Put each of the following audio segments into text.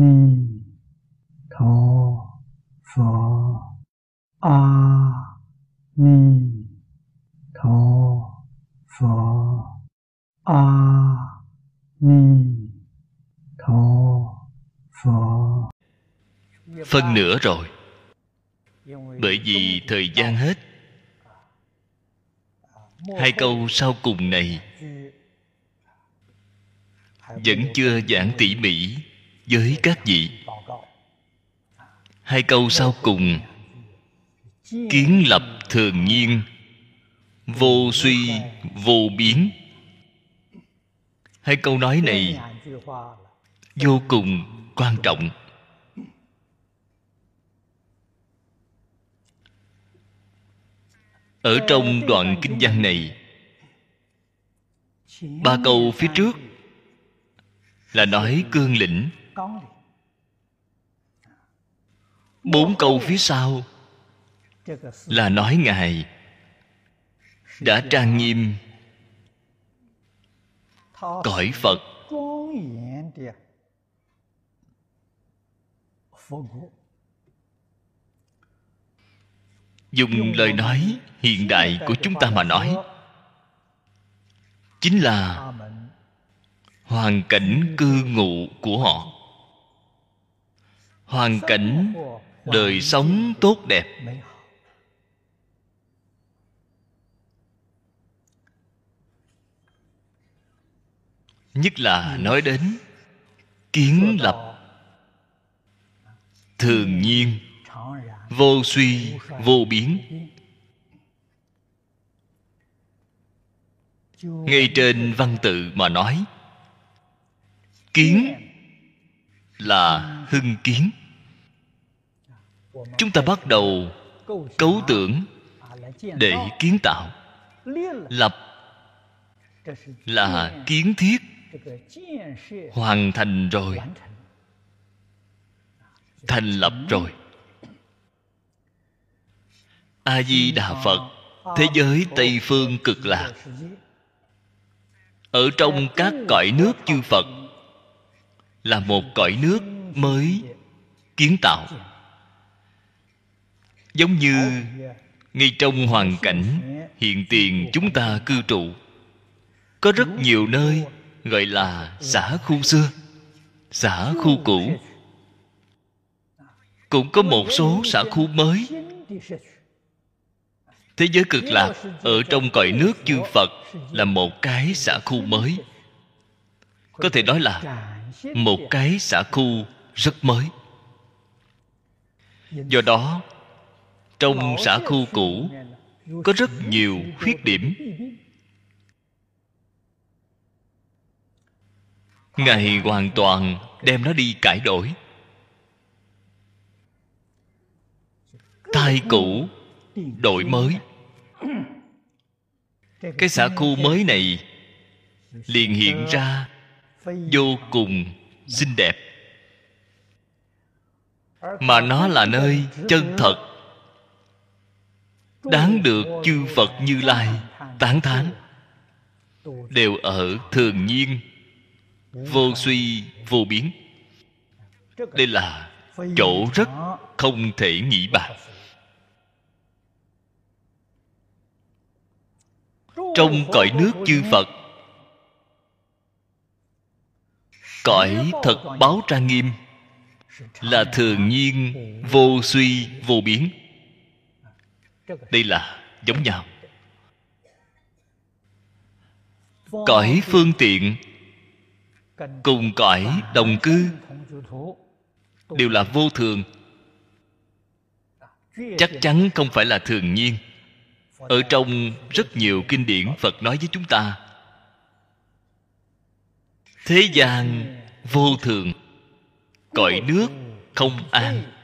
ni tho pho. A ni tho pho. A ni tho pho. Phân nửa rồi. Bởi vì thời gian hết. Hai câu sau cùng này vẫn chưa giảng tỉ mỉ với các vị. Hai câu sau cùng. Kiến lập thường nhiên. Vô suy, vô biến. Hai câu nói này vô cùng quan trọng. Ở trong đoạn kinh văn này, ba câu phía trước là nói cương lĩnh bốn câu phía sau là nói ngài đã trang nghiêm cõi phật. Dùng lời nói hiện đại của chúng ta mà nói, chính là hoàn cảnh cư ngụ của họ hoàn cảnh, đời sống tốt đẹp. Nhất là nói đến kiến lập. Thường nhiên, vô suy, vô biến. Ngay trên văn tự mà nói, kiến là hưng kiến chúng ta bắt đầu cấu tưởng để kiến tạo, lập là kiến thiết, hoàn thành rồi, thành lập rồi. A di đà phật, thế giới tây phương cực lạc. Ở trong các cõi nước chư phật, là một cõi nước mới kiến tạo giống như ngay trong hoàn cảnh hiện tiền chúng ta cư trụ có rất nhiều nơi gọi là xã khu xưa xã khu cũ. cũng có một số xã khu mới. Thế giới cực lạc ở trong cõi nước chư phật là một cái xã khu mới. Có thể nói là một cái xã khu rất mới. Do đó trong xã khu cũ, có rất nhiều khuyết điểm. Ngài hoàn toàn đem nó đi cải đổi. Thay cũ, đổi mới. Cái xã khu mới này liền hiện ra vô cùng xinh đẹp. Mà nó là nơi chân thật đáng được chư phật như lai tán thán. Đều ở thường nhiên, vô suy, vô biến. Đây là chỗ rất không thể nghĩ bàn. Trong cõi nước chư phật, cõi thật báo trang nghiêm, là thường nhiên, vô suy, vô biến đây là giống nhau. Cõi phương tiện cùng cõi đồng cư đều là vô thường. Chắc chắn không phải là thường nhiên. Ở trong rất nhiều kinh điển phật nói với chúng ta, thế gian vô thường, cõi nước không an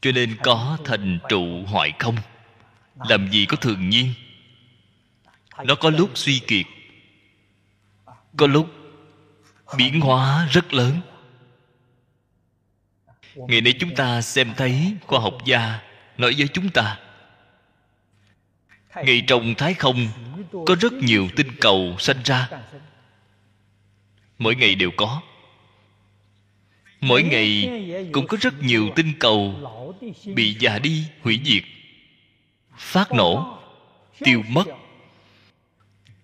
cho nên có thành trụ hoại không? Làm gì có thường nhiên? Nó có lúc suy kiệt, có lúc biến hóa rất lớn. Ngày nay chúng ta xem thấy khoa học gia nói với chúng ta ngay trong thái không có rất nhiều tinh cầu sanh ra. Mỗi ngày đều có mỗi ngày cũng có rất nhiều tinh cầu bị già đi hủy diệt. Phát nổ, tiêu mất.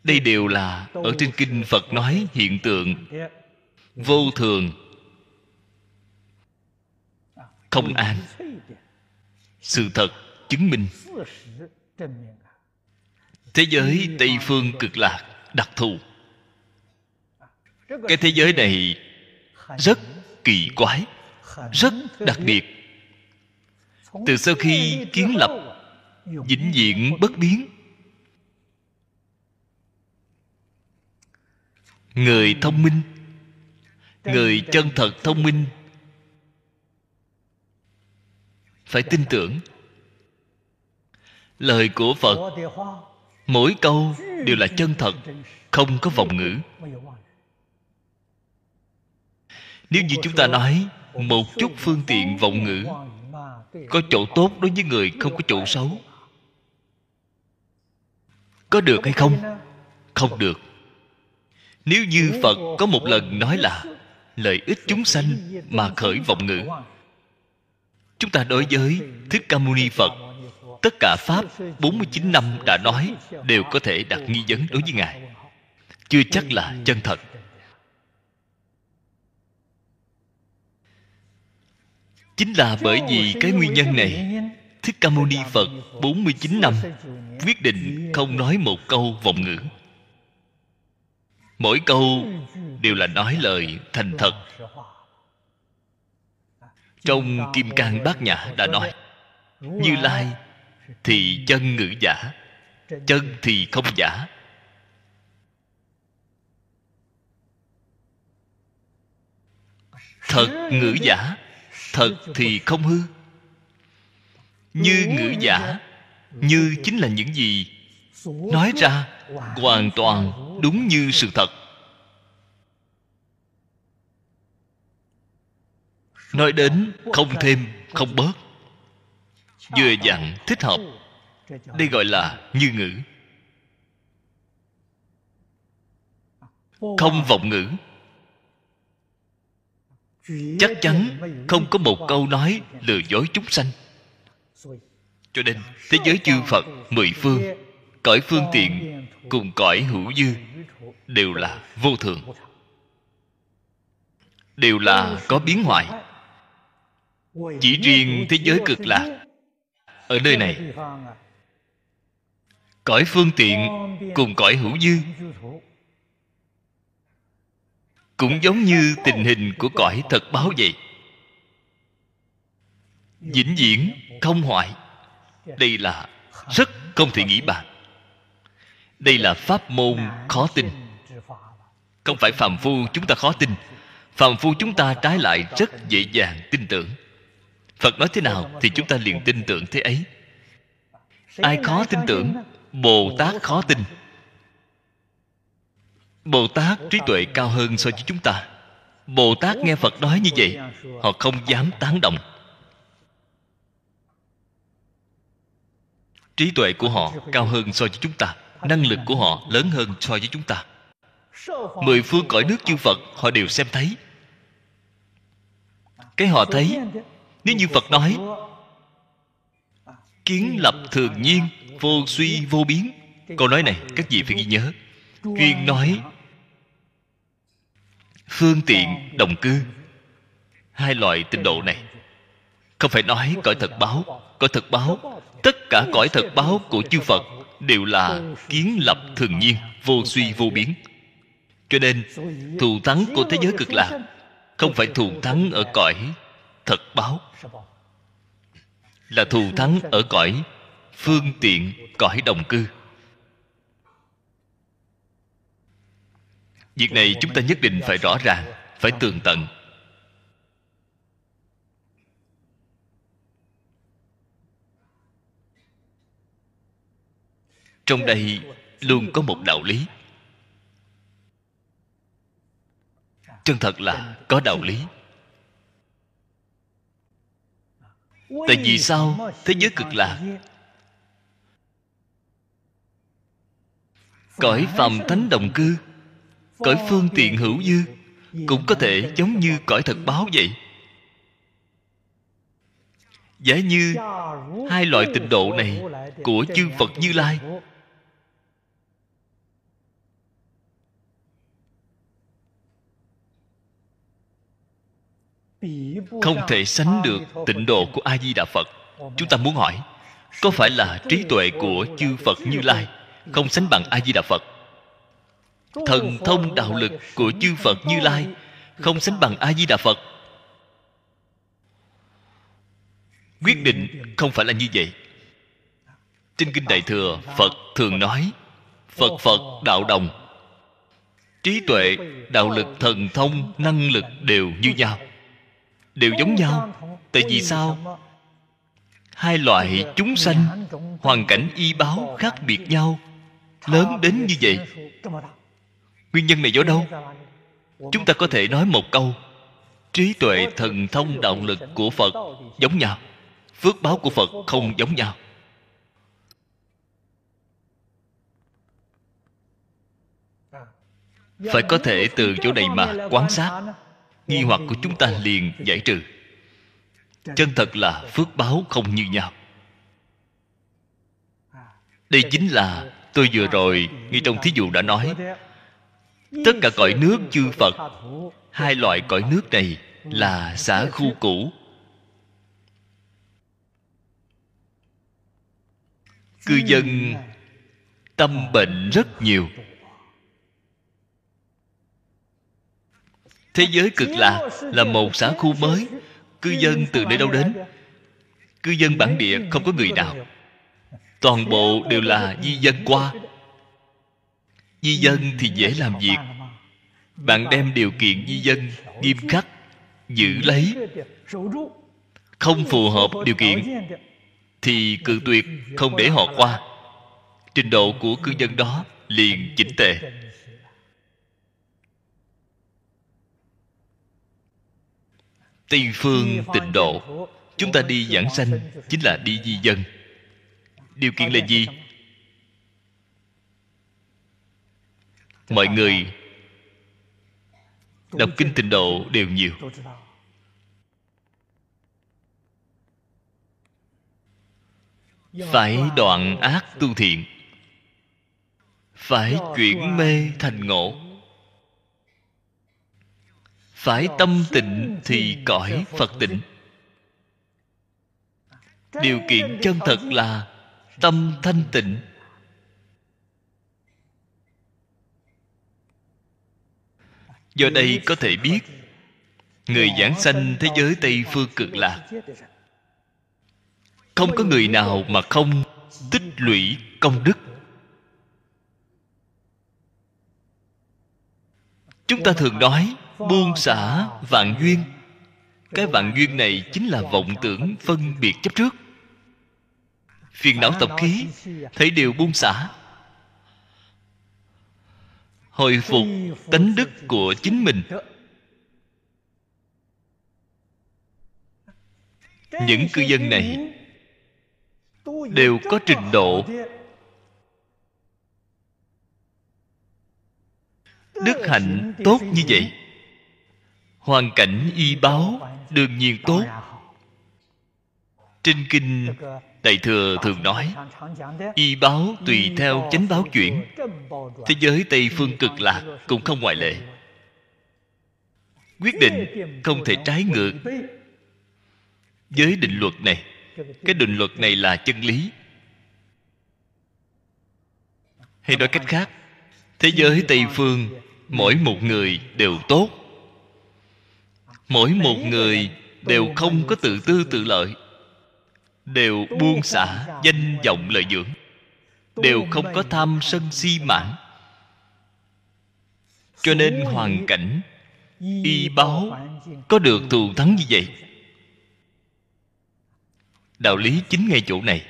Đây đều là ở trên kinh phật nói hiện tượng vô thường. Không an. Sự thật chứng minh. Thế giới tây phương cực lạc, đặc thù. Cái thế giới này rất kỳ quái, rất đặc biệt. Từ sau khi kiến lập, vĩnh viễn bất biến. Người thông minh, người chân thật thông minh, phải tin tưởng. Lời của phật, mỗi câu đều là chân thật, không có vọng ngữ nếu như chúng ta nói một chút phương tiện vọng ngữ, có chỗ tốt đối với người không có chỗ xấu, có được hay không? Không được. Nếu như phật có một lần nói là lợi ích chúng sanh mà khởi vọng ngữ, chúng ta đối với thích ca mâu ni phật, tất cả pháp 49 năm đã nói đều có thể đặt nghi vấn đối với ngài. Chưa chắc là chân thật. Chính là bởi vì cái nguyên nhân này thích ca mâu ni phật 49 năm quyết định không nói một câu vọng ngữ. Mỗi câu đều là nói lời thành thật. Trong kim cang bát nhã đã nói như lai thì chân ngữ giả chân thì không giả. Thật ngữ giả thật thì không hư. Như ngữ giả, như chính là những gì nói ra, hoàn toàn đúng như sự thật. Nói đến không thêm, không bớt. Vừa dặn thích hợp, đây gọi là như ngữ. Không vọng ngữ chắc chắn không có một câu nói lừa dối chúng sanh. Cho nên, thế giới chư phật, mười phương, cõi phương tiện cùng cõi hữu dư đều là vô thường. Đều là có biến hoại. Chỉ riêng thế giới cực lạc, ở nơi này, cõi phương tiện cùng cõi hữu dư cũng giống như tình hình của cõi thật báo vậy. Vĩnh viễn không hoại. Đây là rất không thể nghĩ bàn. Đây là pháp môn khó tin. Không phải phàm phu chúng ta khó tin. Phàm phu chúng ta trái lại rất dễ dàng tin tưởng. Phật nói thế nào thì chúng ta liền tin tưởng thế ấy. Ai khó tin tưởng, bồ tát khó tin bồ tát trí tuệ cao hơn so với chúng ta. Bồ tát nghe phật nói như vậy, họ không dám tán động trí tuệ của họ cao hơn so với chúng ta, năng lực của họ lớn hơn so với chúng ta. Mười phương cõi nước chư phật, họ đều xem thấy. Cái họ thấy, nếu như phật nói, kiến lập thường nhiên, vô suy vô biến. Câu nói này, các vị phải ghi nhớ. Chuyên nói phương tiện đồng cư. Hai loại tịnh độ này, không phải nói cõi thật báo, cõi thật báo, tất cả cõi thật báo của chư phật đều là kiến lập thường nhiên, vô suy vô biến. Cho nên, thù thắng của thế giới cực lạc không phải thù thắng ở cõi thật báo. Là thù thắng ở cõi phương tiện, cõi đồng cư. Việc này chúng ta nhất định phải rõ ràng, phải tường tận. Trong đây luôn có một đạo lý. Chân thật là có đạo lý. Tại vì sao? Thế giới cực lạc. Cõi phàm thánh đồng cư cõi phương tiện hữu dư, cũng có thể giống như cõi thật báo vậy. Giả như hai loại tịnh độ này của chư phật như lai. Không thể sánh được tịnh độ của a di đà phật. Chúng ta muốn hỏi, có phải là trí tuệ của chư phật như lai không sánh bằng a di đà phật? Thần thông đạo lực của chư phật như lai không sánh bằng a di đà phật. Quyết định không phải là như vậy. Trên kinh đại thừa, phật thường nói, phật phật, đạo đồng. Trí tuệ, đạo lực, thần thông, năng lực đều như nhau. Đều giống nhau. Tại vì sao? Hai loại chúng sanh, hoàn cảnh y báo khác biệt nhau, lớn đến như vậy nguyên nhân này do đâu? Chúng ta có thể nói một câu. Trí tuệ thần thông đạo lực của phật giống nhau. Phước báo của phật không giống nhau. Phải có thể từ chỗ này mà quan sát. Nghi hoặc của chúng ta liền giải trừ. Chân thật là phước báo không như nhau. Đây chính là tôi vừa rồi, ngay trong thí dụ đã nói tất cả cõi nước chư phật. Hai loại cõi nước này là xã khu cũ. Cư dân tâm bệnh rất nhiều. Thế giới cực lạc là một xã khu mới. Cư dân từ nơi đâu đến? Cư dân bản địa không có người nào. Toàn bộ đều là di dân qua di dân thì dễ làm việc. Bạn đem điều kiện di dân nghiêm khắc, giữ lấy. Không phù hợp điều kiện thì cự tuyệt, không để họ qua. Trình độ của cư dân đó liền chỉnh tề. Tây phương tịnh độ. Chúng ta đi giảng sanh chính là đi di dân. Điều kiện là gì? Mọi người đọc kinh tịnh độ đều nhiều. phải đoạn ác tu thiện. Phải chuyển mê thành ngộ. phải tâm tịnh thì cõi phật tịnh. điều kiện chân thật là tâm thanh tịnh do đây có thể biết, người giảng sanh thế giới tây phương cực lạc. Không có người nào mà không tích lũy công đức. Chúng ta thường nói, buông xả vạn duyên. Cái vạn duyên này chính là vọng tưởng phân biệt chấp trước. Phiền não tập khí, thấy đều buông xả hồi phục tánh đức của chính mình. Những cư dân này đều có trình độ đức hạnh tốt như vậy. Hoàn cảnh y báo đương nhiên tốt. Trên kinh đại thừa thường nói, y báo tùy theo chánh báo chuyển. Thế giới tây phương cực lạc cũng không ngoại lệ. Quyết định không thể trái ngược với định luật này. Cái định luật này là chân lý. Hay nói cách khác, thế giới tây phương, mỗi một người đều tốt. Mỗi một người đều không có tự tư tự lợi đều buông xả danh vọng lợi dưỡng. đều không có tham sân si mãn. Cho nên hoàn cảnh y báo có được thù thắng như vậy. đạo lý chính ngay chỗ này.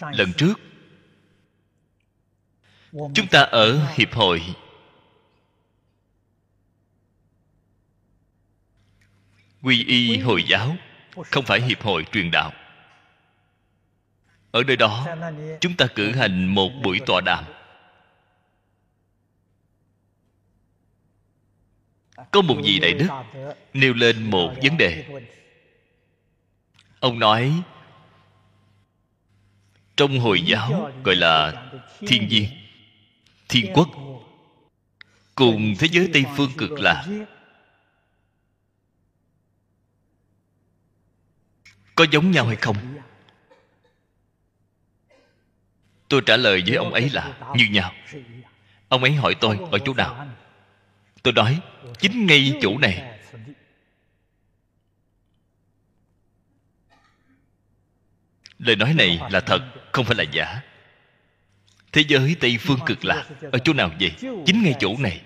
Lần trước chúng ta ở hiệp hội quy y hồi giáo, không phải hiệp hội truyền đạo. Ở nơi đó, chúng ta cử hành một buổi tọa đàm. Có một vị đại đức nêu lên một vấn đề. Ông nói, trong hồi giáo gọi là thiên nhiên, thiên quốc, cùng thế giới tây phương cực lạc có giống nhau hay không? Tôi trả lời với ông ấy là như nhau. Ông ấy hỏi tôi ở chỗ nào? Tôi nói chính ngay chỗ này. Lời nói này là thật không phải là giả. Thế giới tây phương cực lạc ở chỗ nào vậy? Chính ngay chỗ này.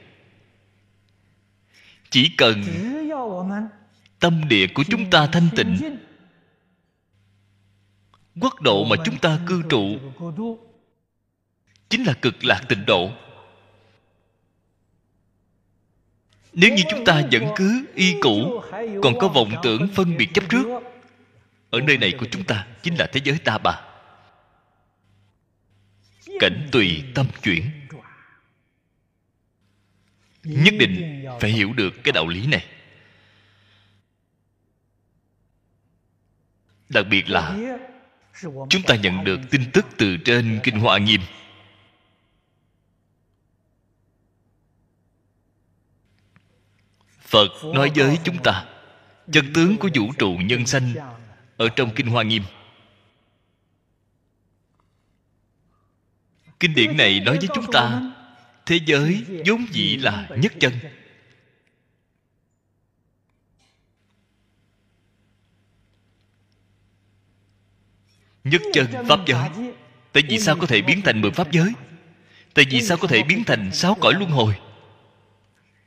Chỉ cần tâm địa của chúng ta thanh tịnh quốc độ mà chúng ta cư trụ chính là cực lạc tịnh độ. Nếu như chúng ta vẫn cứ y cũ, còn có vọng tưởng phân biệt chấp trước, ở nơi này của chúng ta chính là thế giới ta bà. Cảnh tùy tâm chuyển. Nhất định phải hiểu được cái đạo lý này. Đặc biệt là chúng ta nhận được tin tức từ trên kinh hoa nghiêm. Phật nói với chúng ta, chân tướng của vũ trụ nhân sanh ở trong kinh hoa nghiêm. Kinh điển này nói với chúng ta, thế giới vốn dĩ là nhất chân nhất chân pháp giới. Tại vì sao có thể biến thành mười pháp giới? Tại vì sao có thể biến thành sáu cõi luân hồi?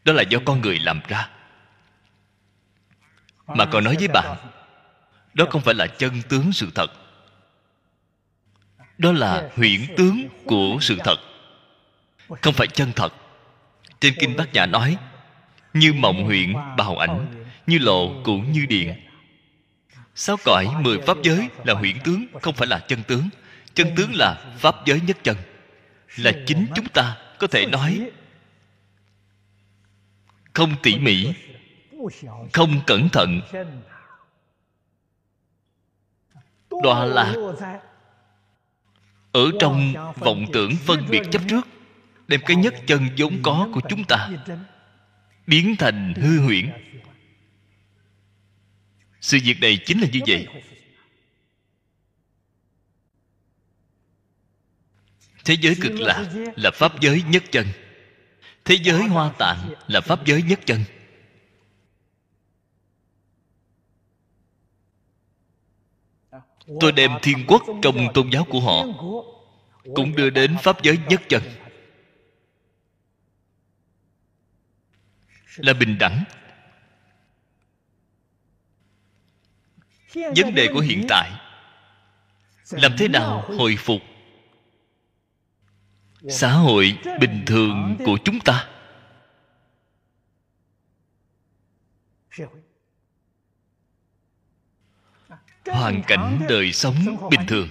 Đó là do con người làm ra. Mà còn nói với bạn đó không phải là chân tướng sự thật. Đó là huyễn tướng của sự thật. Không phải chân thật. Trên kinh bát nhã nói, như mộng huyện bào ảnh, như lộ cũng như điện sáu cõi mười pháp giới là huyễn tướng, không phải là chân tướng? Chân tướng là pháp giới nhất chân. Là chính chúng ta, có thể nói. Không tỉ mỉ, không cẩn thận. Đọa lạc. Ở trong vọng tưởng phân biệt chấp trước, đem cái nhất chân vốn có của chúng ta biến thành hư huyễn sự việc này chính là như vậy. Thế giới cực lạc là pháp giới nhất chân. Thế giới hoa tạng là pháp giới nhất chân. Tôi đem thiên quốc trong tôn giáo của họ, cũng đưa đến pháp giới nhất chân. Là bình đẳng vấn đề của hiện tại. làm thế nào hồi phục? Xã hội bình thường của chúng ta. Hoàn cảnh đời sống bình thường.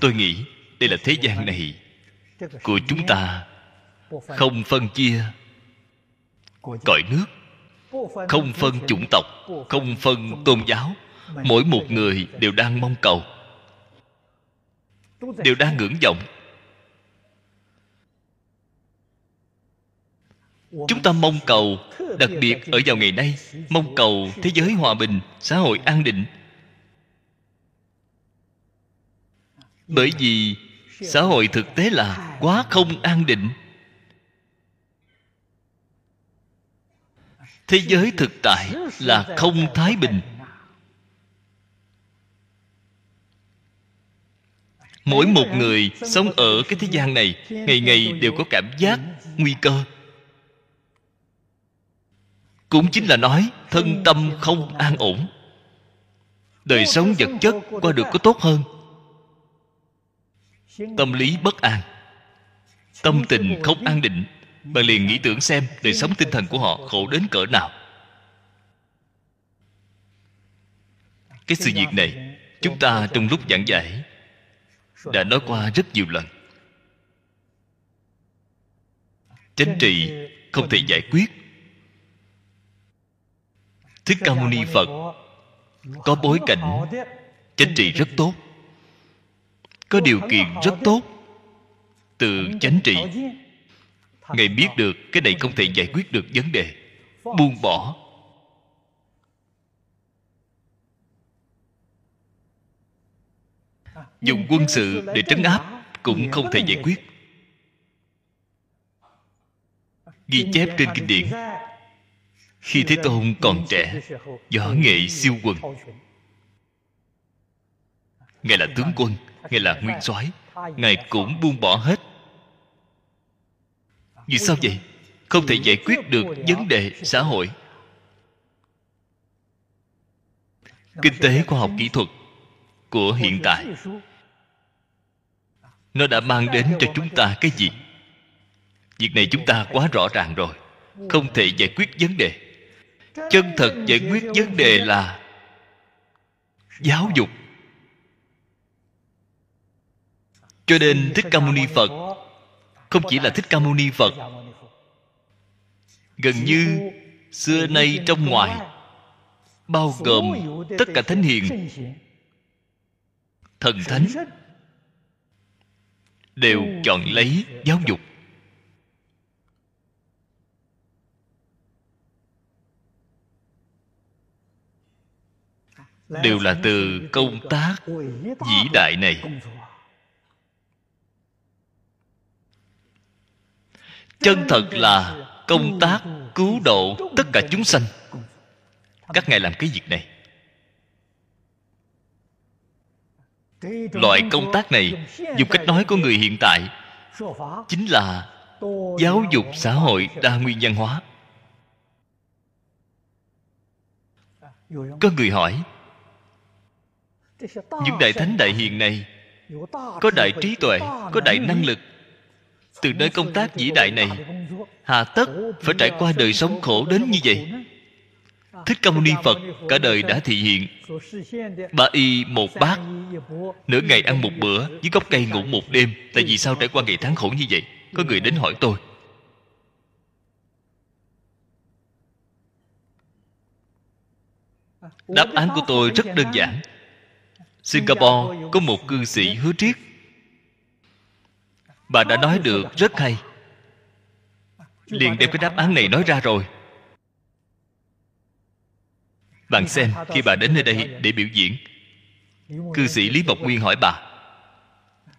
Tôi nghĩ đây là thế gian này của chúng ta không phân chia cõi nước không phân chủng tộc, không phân tôn giáo, mỗi một người đều đang mong cầu. Đều đang ngưỡng vọng. Chúng ta mong cầu, đặc biệt ở vào ngày nay, mong cầu thế giới hòa bình, xã hội an định. Bởi vì xã hội thực tế là quá không an định. Thế giới thực tại là không thái bình. Mỗi một người sống ở cái thế gian này, ngày ngày đều có cảm giác nguy cơ. Cũng chính là nói, thân tâm không an ổn. Đời sống vật chất qua được có tốt hơn. Tâm lý bất an. Tâm tình không an định bạn liền nghĩ tưởng xem đời sống tinh thần của họ khổ đến cỡ nào. Cái sự việc này, chúng ta trong lúc giảng giải, đã nói qua rất nhiều lần. Chánh trị không thể giải quyết. Thích ca mâu ni phật có bối cảnh chính trị rất tốt, có điều kiện rất tốt. Từ chánh trị ngài biết được cái này không thể giải quyết được vấn đề. Buông bỏ. Dùng quân sự để trấn áp cũng không thể giải quyết. ghi chép trên kinh điển. Khi thế tôn còn trẻ võ nghệ siêu quần. Ngài là tướng quân ngài là nguyên soái ngài cũng buông bỏ hết vì sao vậy? Không thể giải quyết được vấn đề xã hội. Kinh tế khoa học kỹ thuật của hiện tại, nó đã mang đến cho chúng ta cái gì? Việc này chúng ta quá rõ ràng rồi, không thể giải quyết vấn đề. Chân thật giải quyết vấn đề là giáo dục. Cho nên thích ca mâu ni phật không chỉ là thích ca mâu ni phật, gần như xưa nay trong ngoài, bao gồm tất cả thánh hiền, thần thánh, đều chọn lấy giáo dục. Đều là từ công tác vĩ đại này. Chân thật là công tác cứu độ tất cả chúng sanh. Các ngài làm cái việc này. Loại công tác này, dùng cách nói của người hiện tại, chính là giáo dục xã hội đa nguyên văn hóa. Có người hỏi, những đại thánh đại hiền này có đại trí tuệ, có đại năng lực từ nơi công tác vĩ đại này, hà tất phải trải qua đời sống khổ đến như vậy. Thích ca mâu ni phật cả đời đã thị hiện. Ba y, một bát. Nửa ngày ăn một bữa dưới gốc cây ngủ một đêm. Tại vì sao trải qua ngày tháng khổ như vậy? Có người đến hỏi tôi. Đáp án của tôi rất đơn giản. Singapore có một cư sĩ hứa triết bà đã nói được, rất hay. Liền đem cái đáp án này nói ra rồi. Bạn xem, khi bà đến nơi đây để biểu diễn, cư sĩ lý mộc nguyên hỏi bà,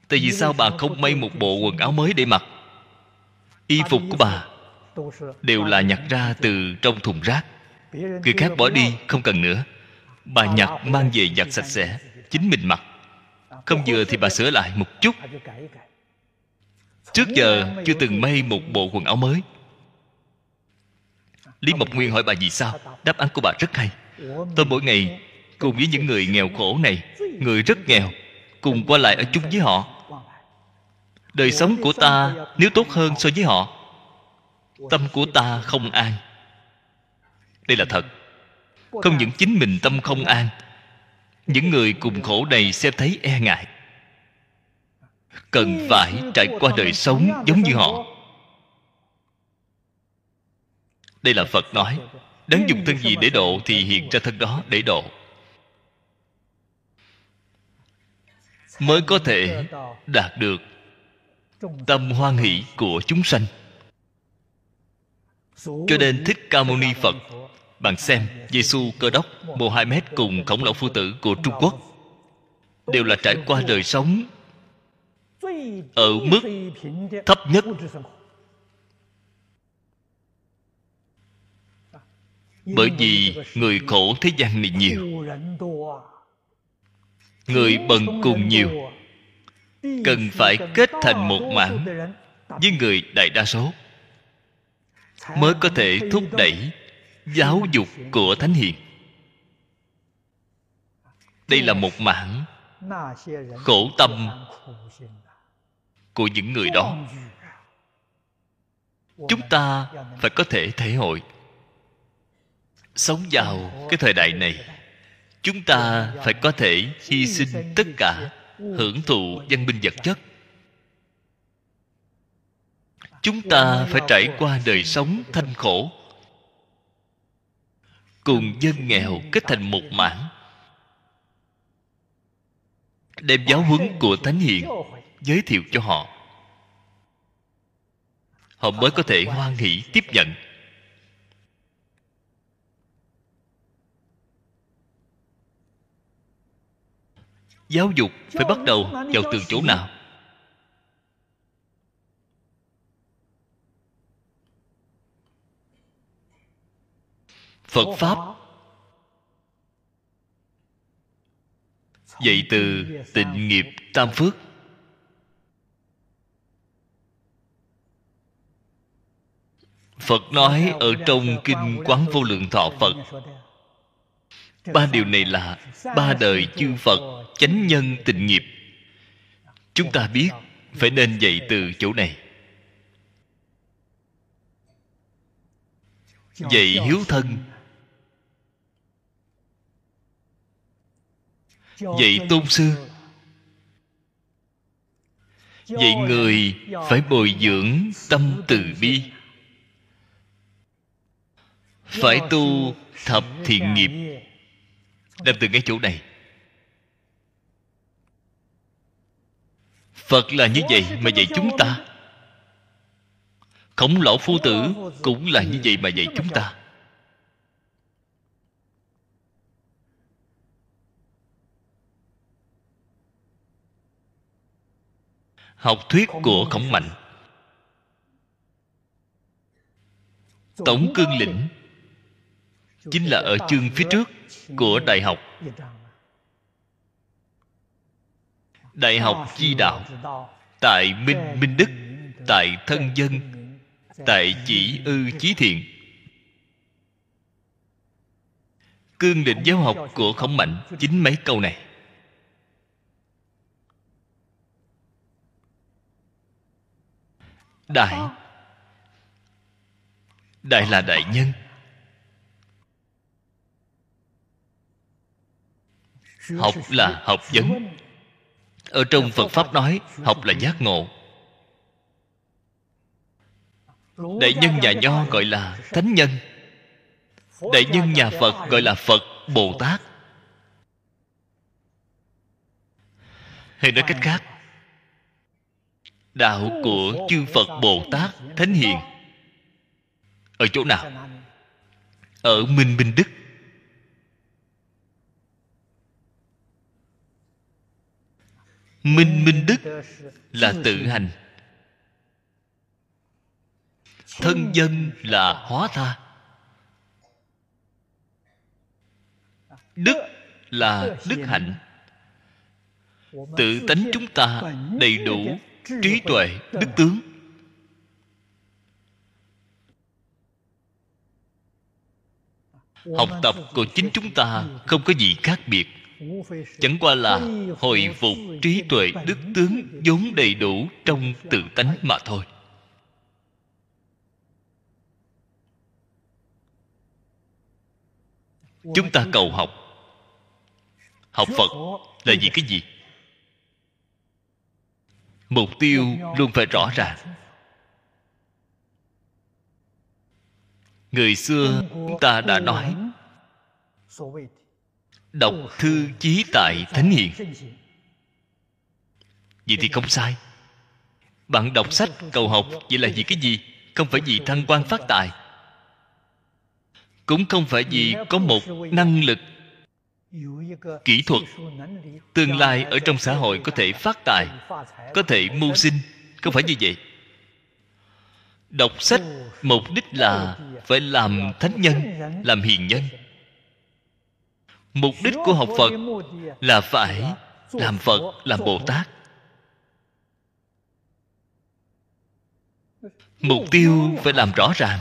tại vì sao bà không may một bộ quần áo mới để mặc? Y phục của bà đều là nhặt ra từ trong thùng rác. Người khác bỏ đi, không cần nữa. Bà nhặt mang về giặt sạch sẽ, chính mình mặc. Không vừa thì bà sửa lại một chút trước giờ chưa từng may một bộ quần áo mới. Lý mộc nguyên hỏi bà vì sao? Đáp án của bà rất hay. Tôi mỗi ngày, cùng với những người nghèo khổ này, người rất nghèo, cùng qua lại ở chung với họ. Đời sống của ta nếu tốt hơn so với họ, tâm của ta không an. Đây là thật. Không những chính mình tâm không an, những người cùng khổ này xem thấy e ngại cần phải trải qua đời sống giống như họ. đây là phật nói đáng dùng thân gì để độ thì hiện ra thân đó để độ. Mới có thể đạt được tâm hoan hỷ của chúng sanh. Cho nên thích ca mâu ni phật bạn xem giêsu cơ đốc mohammed cùng khổng lão phu tử của trung quốc đều là trải qua đời sống ở mức thấp nhất. Bởi vì người khổ thế gian này nhiều. Người bần cùng nhiều. Cần phải kết thành một mảng với người đại đa số mới có thể thúc đẩy giáo dục của thánh hiền. Đây là một mảng khổ tâm của những người đó. Chúng ta phải có thể thể hội. Sống vào cái thời đại này, chúng ta phải có thể hy sinh tất cả hưởng thụ văn minh vật chất. Chúng ta phải trải qua đời sống thanh khổ, cùng dân nghèo kết thành một mảng, đem giáo huấn của thánh hiền giới thiệu cho họ. Họ mới có thể hoan hỷ tiếp nhận. Giáo dục phải bắt đầu vào từ chỗ nào? Phật pháp. Dạy từ tịnh nghiệp tam phước. Phật nói ở trong kinh quán vô lượng thọ phật. Ba điều này là ba đời chư phật chánh nhân tịnh nghiệp. Chúng ta biết phải nên dạy từ chỗ này. Dạy hiếu thân. Dạy tôn sư. Dạy người phải bồi dưỡng tâm từ bi phải tu thập thiện nghiệp. đem từ cái chỗ này. Phật là như vậy mà dạy chúng ta. Khổng lão phu tử cũng là như vậy mà dạy chúng ta. Học thuyết của khổng mạnh. Tổng cương lĩnh chính là ở chương phía trước của đại học. Đại học chi đạo tại minh minh đức, tại thân dân, tại chỉ ư chí thiện. Cương định giáo học của khổng mạnh chính mấy câu này. Đại. Đại là đại nhân. Học là học vấn. Ở trong phật pháp nói, học là giác ngộ. Đại nhân nhà nho gọi là thánh nhân. Đại nhân nhà phật gọi là phật bồ tát. Hay nói cách khác, đạo của chư phật bồ tát thánh hiền. Ở chỗ nào? Ở minh minh đức. Minh minh đức là tự hành. Thân dân là hóa tha. Đức là đức hạnh. Tự tánh chúng ta đầy đủ trí tuệ, đức tướng. Học tập của chính chúng ta không có gì khác biệt chẳng qua là hồi phục trí tuệ đức tướng vốn đầy đủ trong tự tánh mà thôi. Chúng ta cầu học. Học phật là vì cái gì? Mục tiêu luôn phải rõ ràng. Người xưa chúng ta đã nói đọc thư chí tại thánh hiền. Vậy thì không sai. Bạn đọc sách, cầu học, vậy là vì cái gì? Không phải vì thăng quan phát tài. Cũng không phải vì có một năng lực, kỹ thuật, tương lai ở trong xã hội có thể phát tài, có thể mưu sinh. Không phải như vậy. Đọc sách, mục đích là phải làm thánh nhân, làm hiền nhân mục đích của học phật là phải làm phật làm bồ tát mục tiêu phải làm rõ ràng.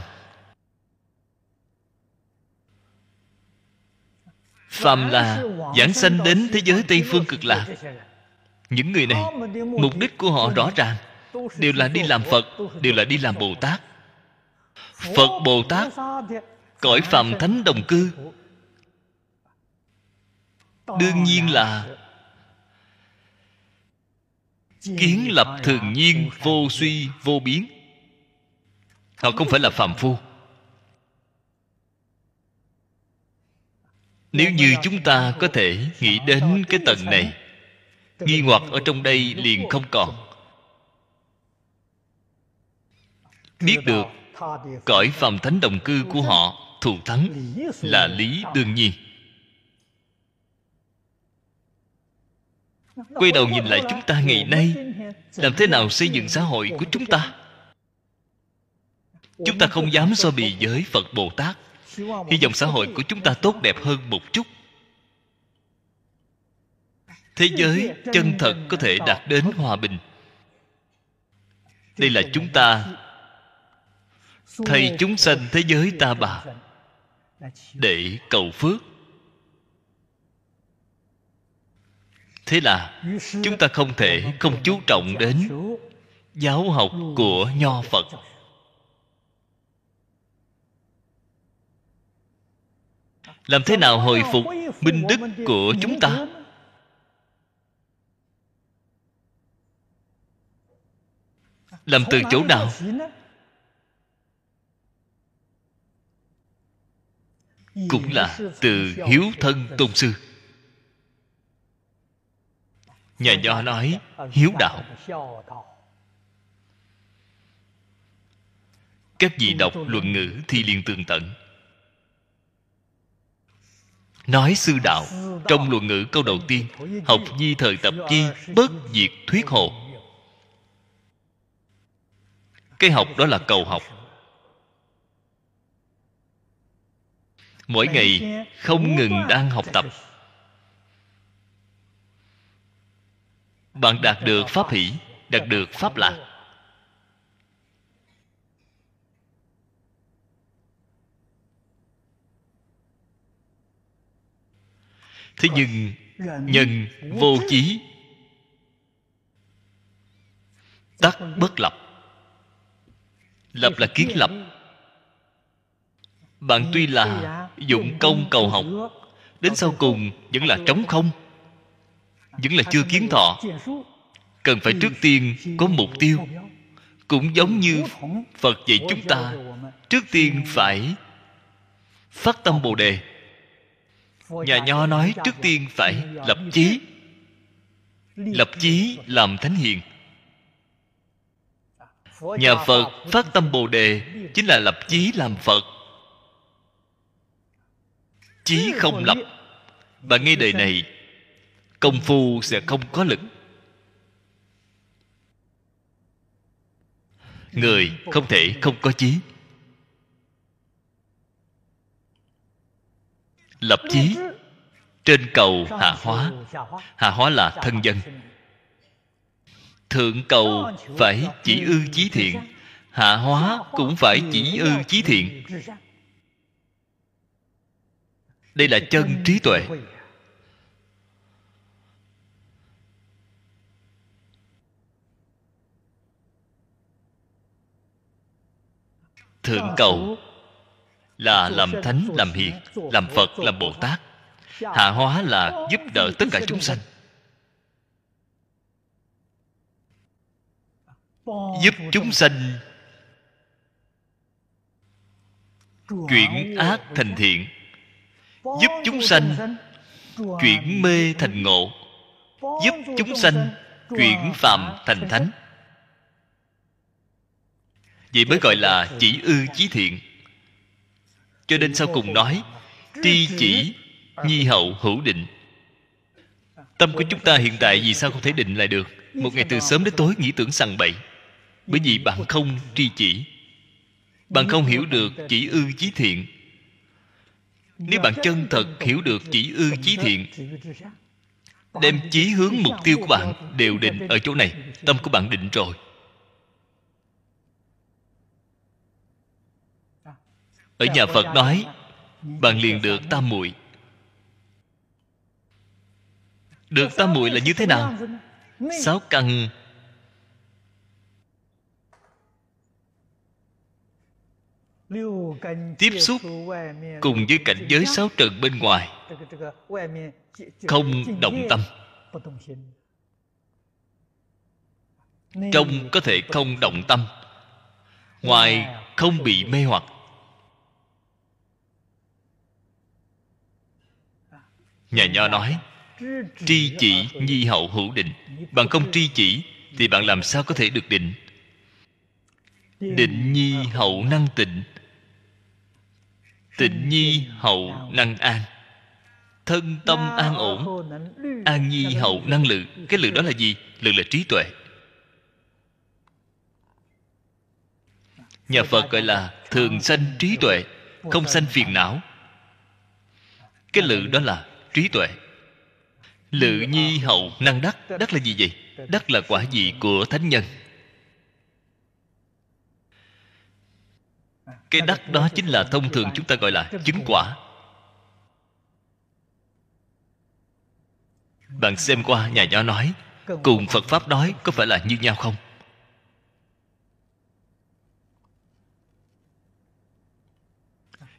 Phàm là giảng sanh đến thế giới tây phương cực lạc, những người này, mục đích của họ rõ ràng, đều là đi làm phật, đều là đi làm bồ tát phật bồ tát cõi phàm thánh đồng cư đương nhiên là kiến lập thường nhiên vô suy, vô biến. Họ không phải là phàm phu. Nếu như chúng ta có thể nghĩ đến cái tầng này, nghi hoặc ở trong đây liền không còn. Biết được cõi phàm thánh đồng cư của họ thù thắng là lý đương nhiên. Quay đầu nhìn lại chúng ta ngày nay, làm thế nào xây dựng xã hội của chúng ta? Chúng ta không dám so bì với phật bồ tát. Hy vọng xã hội của chúng ta tốt đẹp hơn một chút. Thế giới chân thật có thể đạt đến hòa bình. Đây là chúng ta. Thầy chúng sanh thế giới ta bà, để cầu phước. Thế là chúng ta không thể, không chú trọng đến giáo học của nho phật. Làm thế nào hồi phục minh đức của chúng ta? Làm từ chỗ nào? Cũng là từ hiếu thân tôn sư nhà nho nói hiếu đạo. Các vị đọc luận ngữ thì liền tường tận. Nói sư đạo, trong luận ngữ câu đầu tiên, học di thời tập chi bất diệt thuyết hồ. Cái học đó là cầu học. Mỗi ngày không ngừng đang học tập. Bạn đạt được pháp hỷ, đạt được pháp lạc. Thế nhưng, nhân vô chí tắc bất lập. Lập là kiến lập. Bạn tuy là dụng công cầu học, đến sau cùng vẫn là trống không vẫn là chưa kiến thọ. Cần phải trước tiên có mục tiêu. Cũng giống như phật dạy chúng ta, trước tiên phải phát tâm bồ đề. Nhà nho nói trước tiên phải lập chí. Lập chí làm thánh hiền. Nhà phật phát tâm bồ đề chính là lập chí làm phật. Chí không lập. Bạn nghe đời này công phu sẽ không có lực người không thể không có chí. Lập chí. Trên cầu hạ hóa. Hạ hóa là thân dân. Thượng cầu phải chỉ ư chí thiện. Hạ hóa cũng phải chỉ ư chí thiện. Đây là chân trí tuệ. Thượng cầu là làm thánh làm hiền làm phật làm bồ tát. Hạ hóa là giúp đỡ tất cả chúng sanh. Giúp chúng sanh chuyển ác thành thiện. Giúp chúng sanh chuyển mê thành ngộ. Giúp chúng sanh chuyển phàm thành thánh vậy mới gọi là chỉ ư chí thiện. Cho nên sau cùng nói, tri chỉ nhi hậu hữu định. Tâm của chúng ta hiện tại vì sao không thể định lại được? Một ngày từ sớm đến tối nghĩ tưởng sằng bậy. Bởi vì bạn không tri chỉ. Bạn không hiểu được chỉ ư chí thiện. Nếu bạn chân thật hiểu được chỉ ư chí thiện, đem chí hướng mục tiêu của bạn đều định ở chỗ này. Tâm của bạn định rồi. Ở nhà phật nói bạn liền được tam muội. Được tam muội là như thế nào? sáu căn. Tiếp xúc cùng với cảnh giới sáu trần bên ngoài. Không động tâm. Trong có thể không động tâm. Ngoài không bị mê hoặc nhà nho nói, tri chỉ nhi hậu hữu định. Bạn không tri chỉ, thì bạn làm sao có thể được định? Định nhi hậu năng tịnh. Tịnh nhi hậu năng an. Thân tâm an ổn, an nhi hậu năng lực cái lực đó là gì? Lực là trí tuệ. Nhà phật gọi là thường sanh trí tuệ, không sanh phiền não. Cái lự đó là trí tuệ. Lự nhi hậu năng đắc đắc là gì vậy? Đắc là quả vị của thánh nhân? Cái đắc đó chính là thông thường chúng ta gọi là chứng quả. Bạn xem qua, nhà nhỏ nói, cùng phật pháp nói có phải là như nhau không?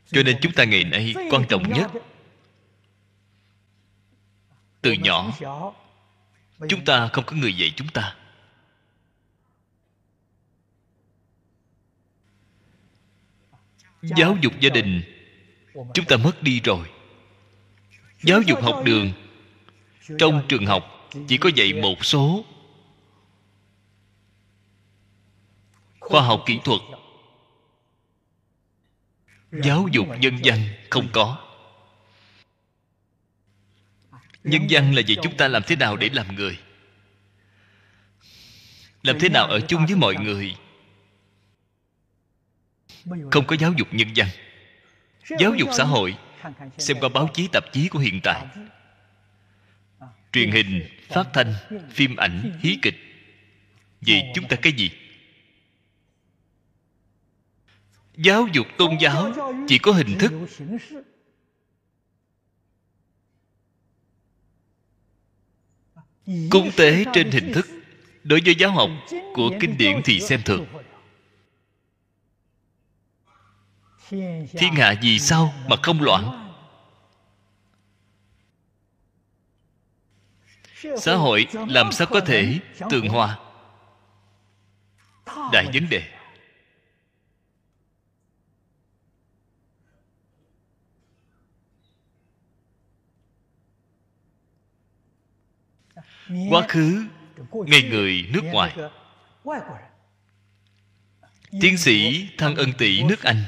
Cho nên chúng ta ngày nay quan trọng nhất từ nhỏ. Chúng ta không có người dạy chúng ta. Giáo dục gia đình, chúng ta mất đi rồi. Giáo dục học đường, trong trường học chỉ có dạy một số. Khoa học kỹ thuật, giáo dục nhân dân không có nhân dân là gì chúng ta làm thế nào để làm người? Làm thế nào ở chung với mọi người? Không có giáo dục nhân dân giáo dục xã hội, xem qua báo chí, tạp chí của hiện tại. Truyền hình, phát thanh, phim ảnh, hí kịch. Vậy chúng ta cái gì? Giáo dục tôn giáo chỉ có hình thức. Cúng tế trên hình thức. Đối với giáo học của kinh điển thì xem thường. Thiên hạ vì sao mà không loạn? Xã hội làm sao có thể tường hòa? Đại vấn đề quá khứ ngay người nước ngoài tiến sĩ thân ân tỷ nước anh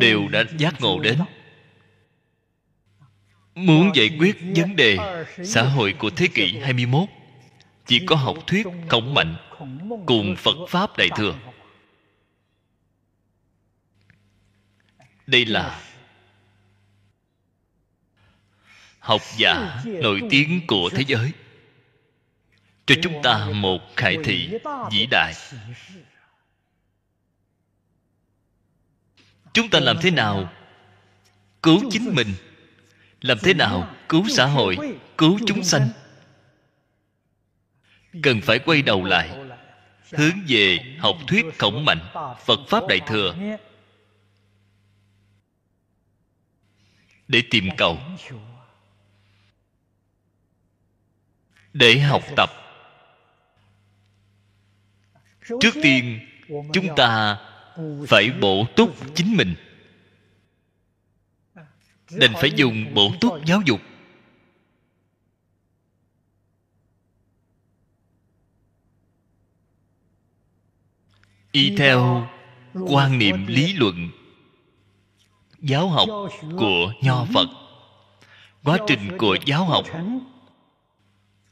đều đã giác ngộ đến muốn giải quyết vấn đề xã hội của thế kỷ 21 chỉ có học thuyết khổng mạnh cùng Phật Pháp Đại Thừa. Đây là học giả nổi tiếng của thế giới. Cho chúng ta một khải thị vĩ đại. Chúng ta làm thế nào cứu chính mình? Làm thế nào cứu xã hội, cứu chúng sanh? Cần phải quay đầu lại, hướng về học thuyết khổng mạnh phật pháp đại thừa. Để tìm cầu. Để học tập. Trước tiên, chúng ta phải bổ túc chính mình. Đành phải dùng bổ túc giáo dục. Y theo quan niệm lý luận, giáo học của nho phật, quá trình của giáo học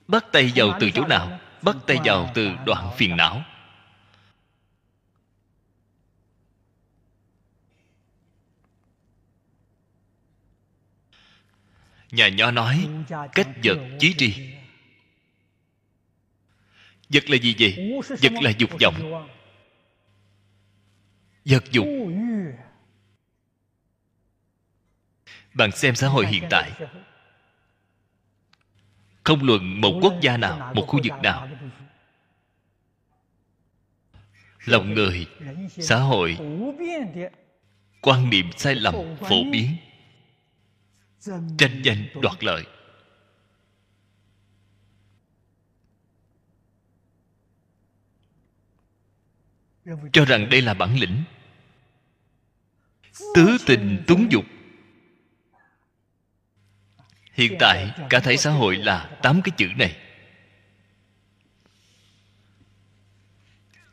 bắt tay vào từ chỗ nào? bắt tay vào từ đoạn phiền não. Nhà nho nói cách vật chí tri. vật là gì vậy? Vật là dục vọng. vật dục. Bạn xem xã hội hiện tại không luận một quốc gia nào, một khu vực nào. Lòng người, xã hội, quan niệm sai lầm phổ biến, tranh giành đoạt lợi. Cho rằng đây là bản lĩnh. Tứ tình túng dục hiện tại cả thể xã hội là tám cái chữ này.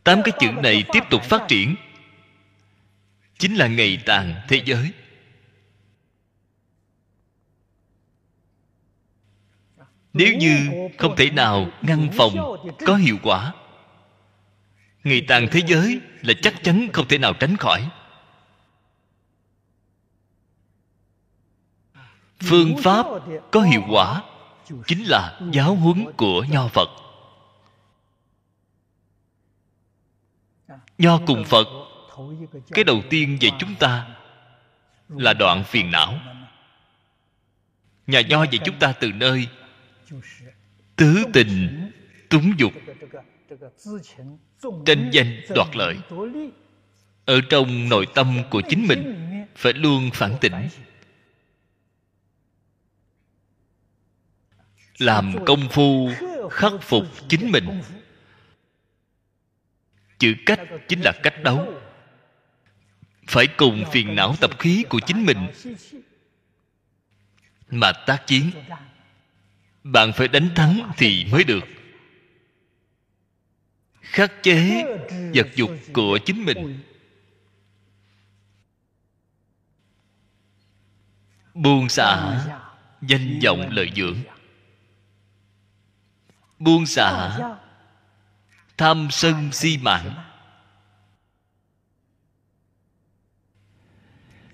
Tám cái chữ này tiếp tục phát triển. Chính là ngày tàn thế giới. Nếu như không thể nào ngăn phòng có hiệu quả ngày tàn thế giới là chắc chắn không thể nào tránh khỏi phương pháp có hiệu quả chính là giáo huấn của nho phật. Nho cùng phật, cái đầu tiên về chúng ta là đoạn phiền não. Nhà nho về chúng ta từ nơi tứ tình, túng dục, tranh danh đoạt lợi. Ở trong nội tâm của chính mình phải luôn phản tỉnh. Làm công phu khắc phục chính mình. chữ cách chính là cách đấu. phải cùng phiền não tập khí của chính mình. mà tác chiến bạn phải đánh thắng thì mới được. Khắc chế vật dục của chính mình. buông xả danh vọng lợi dưỡng buông xả tham sân si mạng.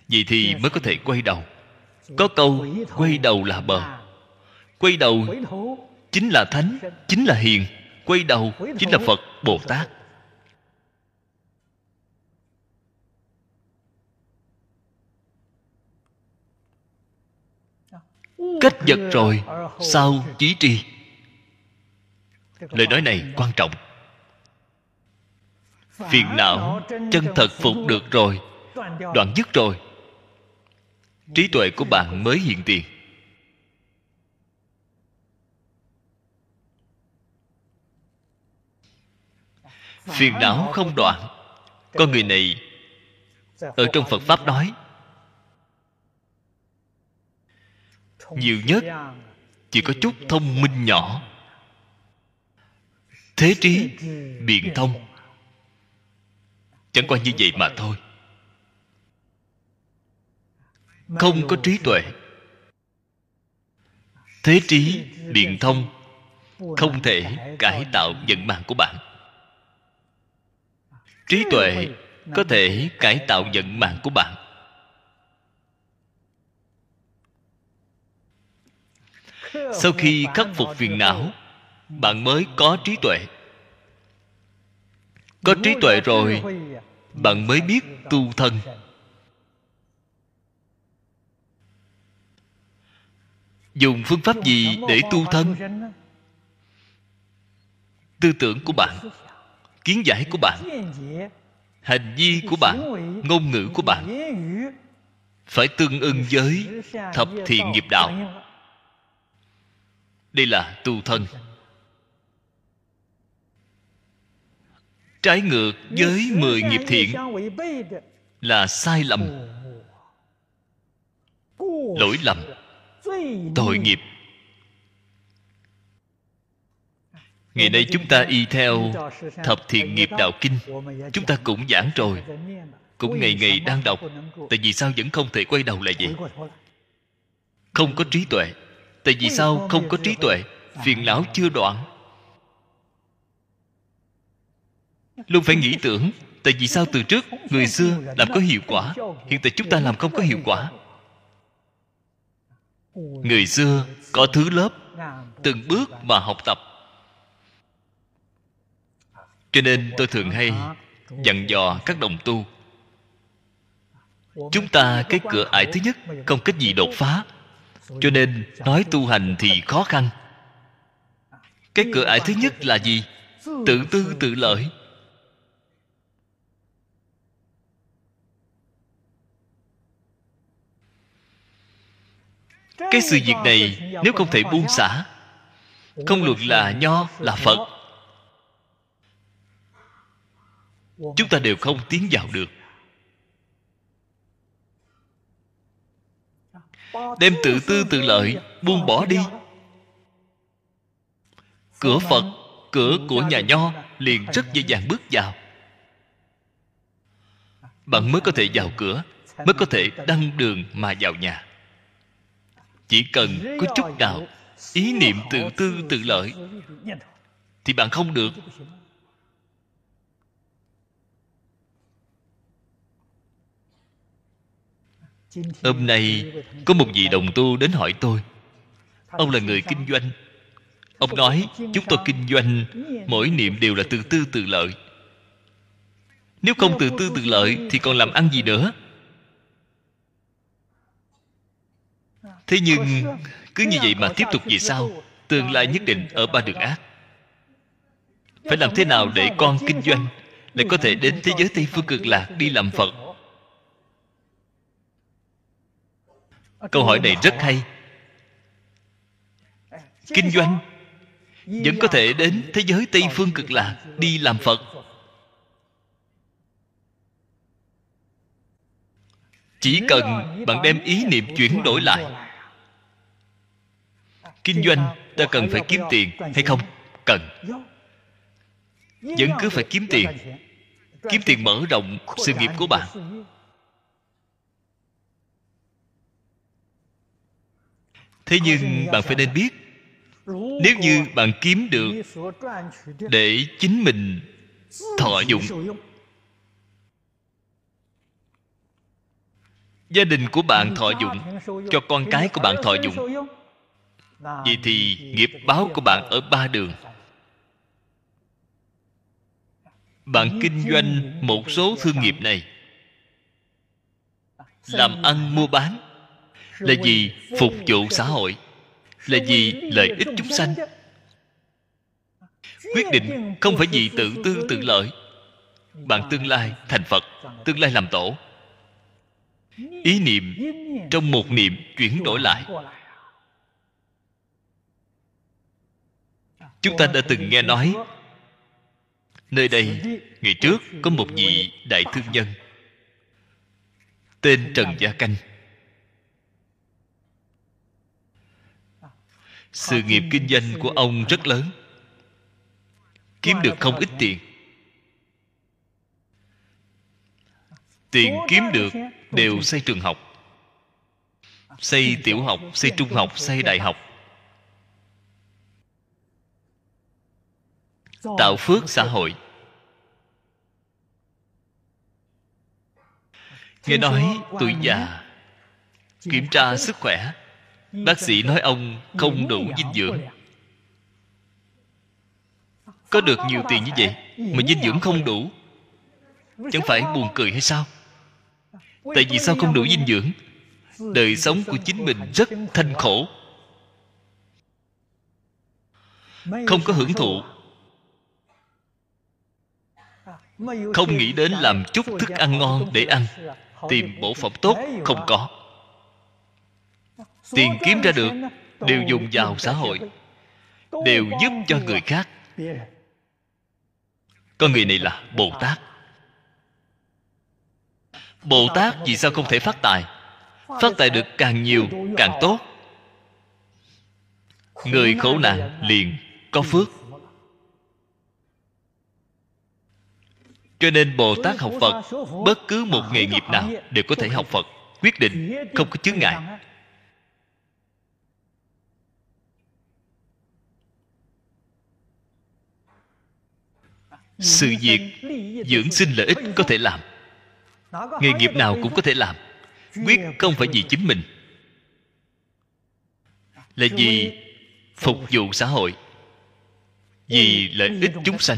Vậy thì mới có thể quay đầu. Có câu quay đầu là bờ. Quay đầu chính là thánh chính là hiền. Quay đầu chính là phật bồ tát. Cách vật rồi sau trí tri lời nói này quan trọng. Phiền não, chân thật phục được rồi, đoạn dứt rồi. Trí tuệ của bạn mới hiện tiền. Phiền não không đoạn. Con người này ở trong phật pháp nói, nhiều nhất chỉ có chút thông minh nhỏ thế trí biện thông. Chẳng qua như vậy mà thôi. Không có trí tuệ. Thế trí biện thông không thể cải tạo vận mạng của bạn. Trí tuệ có thể cải tạo vận mạng của bạn. Sau khi khắc phục phiền não bạn mới có trí tuệ. Có trí tuệ rồi, bạn mới biết tu thân. Dùng phương pháp gì để tu thân? Tư tưởng của bạn, kiến giải của bạn, hành vi của bạn, ngôn ngữ của bạn phải tương ưng với thập thiện nghiệp đạo. Đây là tu thân. Trái ngược với mười nghiệp thiện là sai lầm, lỗi lầm, tội nghiệp. Ngày nay chúng ta y theo thập thiện nghiệp đạo kinh, chúng ta cũng giảng rồi, cũng ngày ngày đang đọc, tại vì sao vẫn không thể quay đầu lại vậy? Không có trí tuệ, tại vì sao không có trí tuệ? Phiền não chưa đoạn. Luôn phải nghĩ tưởng, tại vì sao từ trước người xưa làm có hiệu quả, hiện tại chúng ta làm không có hiệu quả? Người xưa có thứ lớp, từng bước mà học tập. Cho nên tôi thường hay dặn dò các đồng tu, chúng ta cái cửa ải thứ nhất không cách gì đột phá, cho nên nói tu hành thì khó khăn. Cái cửa ải thứ nhất là gì? Tự tư tự lợi. Cái sự việc này nếu không thể buông xả, không luận là nho, là phật. Chúng ta đều không tiến vào được. Đem tự tư tự lợi buông bỏ đi. Cửa phật, cửa của nhà nho liền rất dễ dàng bước vào. Bạn mới có thể vào cửa, mới có thể đăng đường mà vào nhà chỉ cần có chút nào ý niệm tự tư, tự lợi thì bạn không được. Hôm nay có một vị đồng tu đến hỏi tôi. Ông là người kinh doanh. Ông nói, chúng tôi kinh doanh, mỗi niệm đều là tự tư, tự lợi. Nếu không tự tư, tự lợi thì còn làm ăn gì nữa? Thế nhưng cứ như vậy mà tiếp tục về sau tương lai nhất định ở ba đường ác. Phải làm thế nào để con kinh doanh lại có thể đến thế giới tây phương cực lạc đi làm phật? Câu hỏi này rất hay. Kinh doanh vẫn có thể đến thế giới tây phương cực lạc đi làm phật. chỉ cần bạn đem ý niệm chuyển đổi lại kinh doanh, ta cần phải kiếm tiền hay không? Cần. Vẫn cứ phải kiếm tiền. Kiếm tiền mở rộng sự nghiệp của bạn. Thế nhưng bạn phải nên biết, nếu như bạn kiếm được để chính mình thọ dụng, gia đình của bạn thọ dụng, cho con cái của bạn thọ dụng vậy thì nghiệp báo của bạn ở ba đường. bạn kinh doanh một số thương nghiệp này. Làm ăn mua bán là vì phục vụ xã hội là vì lợi ích chúng sanh. quyết định không phải vì tự tư tự lợi. Bạn tương lai thành phật tương lai làm tổ. Ý niệm trong một niệm chuyển đổi lại chúng ta đã từng nghe nói, nơi đây, ngày trước, có một vị đại thương nhân, tên trần gia canh. Sự nghiệp kinh doanh của ông rất lớn, kiếm được không ít tiền. Tiền kiếm được đều xây trường học, xây tiểu học, xây trung học, xây đại học. Tạo phước xã hội. Nghe nói tuổi già kiểm tra sức khỏe bác sĩ nói ông không đủ dinh dưỡng. Có được nhiều tiền như vậy mà dinh dưỡng không đủ chẳng phải buồn cười hay sao? Tại vì sao không đủ dinh dưỡng? Đời sống của chính mình rất thanh khổ. Không có hưởng thụ không nghĩ đến làm chút thức ăn ngon để ăn. Tìm bổ phẩm tốt không có. Tiền kiếm ra được đều dùng vào xã hội. Đều giúp cho người khác. Con người này là bồ tát. Bồ tát vì sao không thể phát tài? Phát tài được càng nhiều càng tốt. Người khổ nạn liền có phước cho nên bồ tát học phật bất cứ một nghề nghiệp nào đều có thể học phật quyết định không có chướng ngại. sự việc dưỡng sinh lợi ích có thể làm. nghề nghiệp nào cũng có thể làm. quyết không phải vì chính mình. Là vì phục vụ xã hội vì lợi ích chúng sanh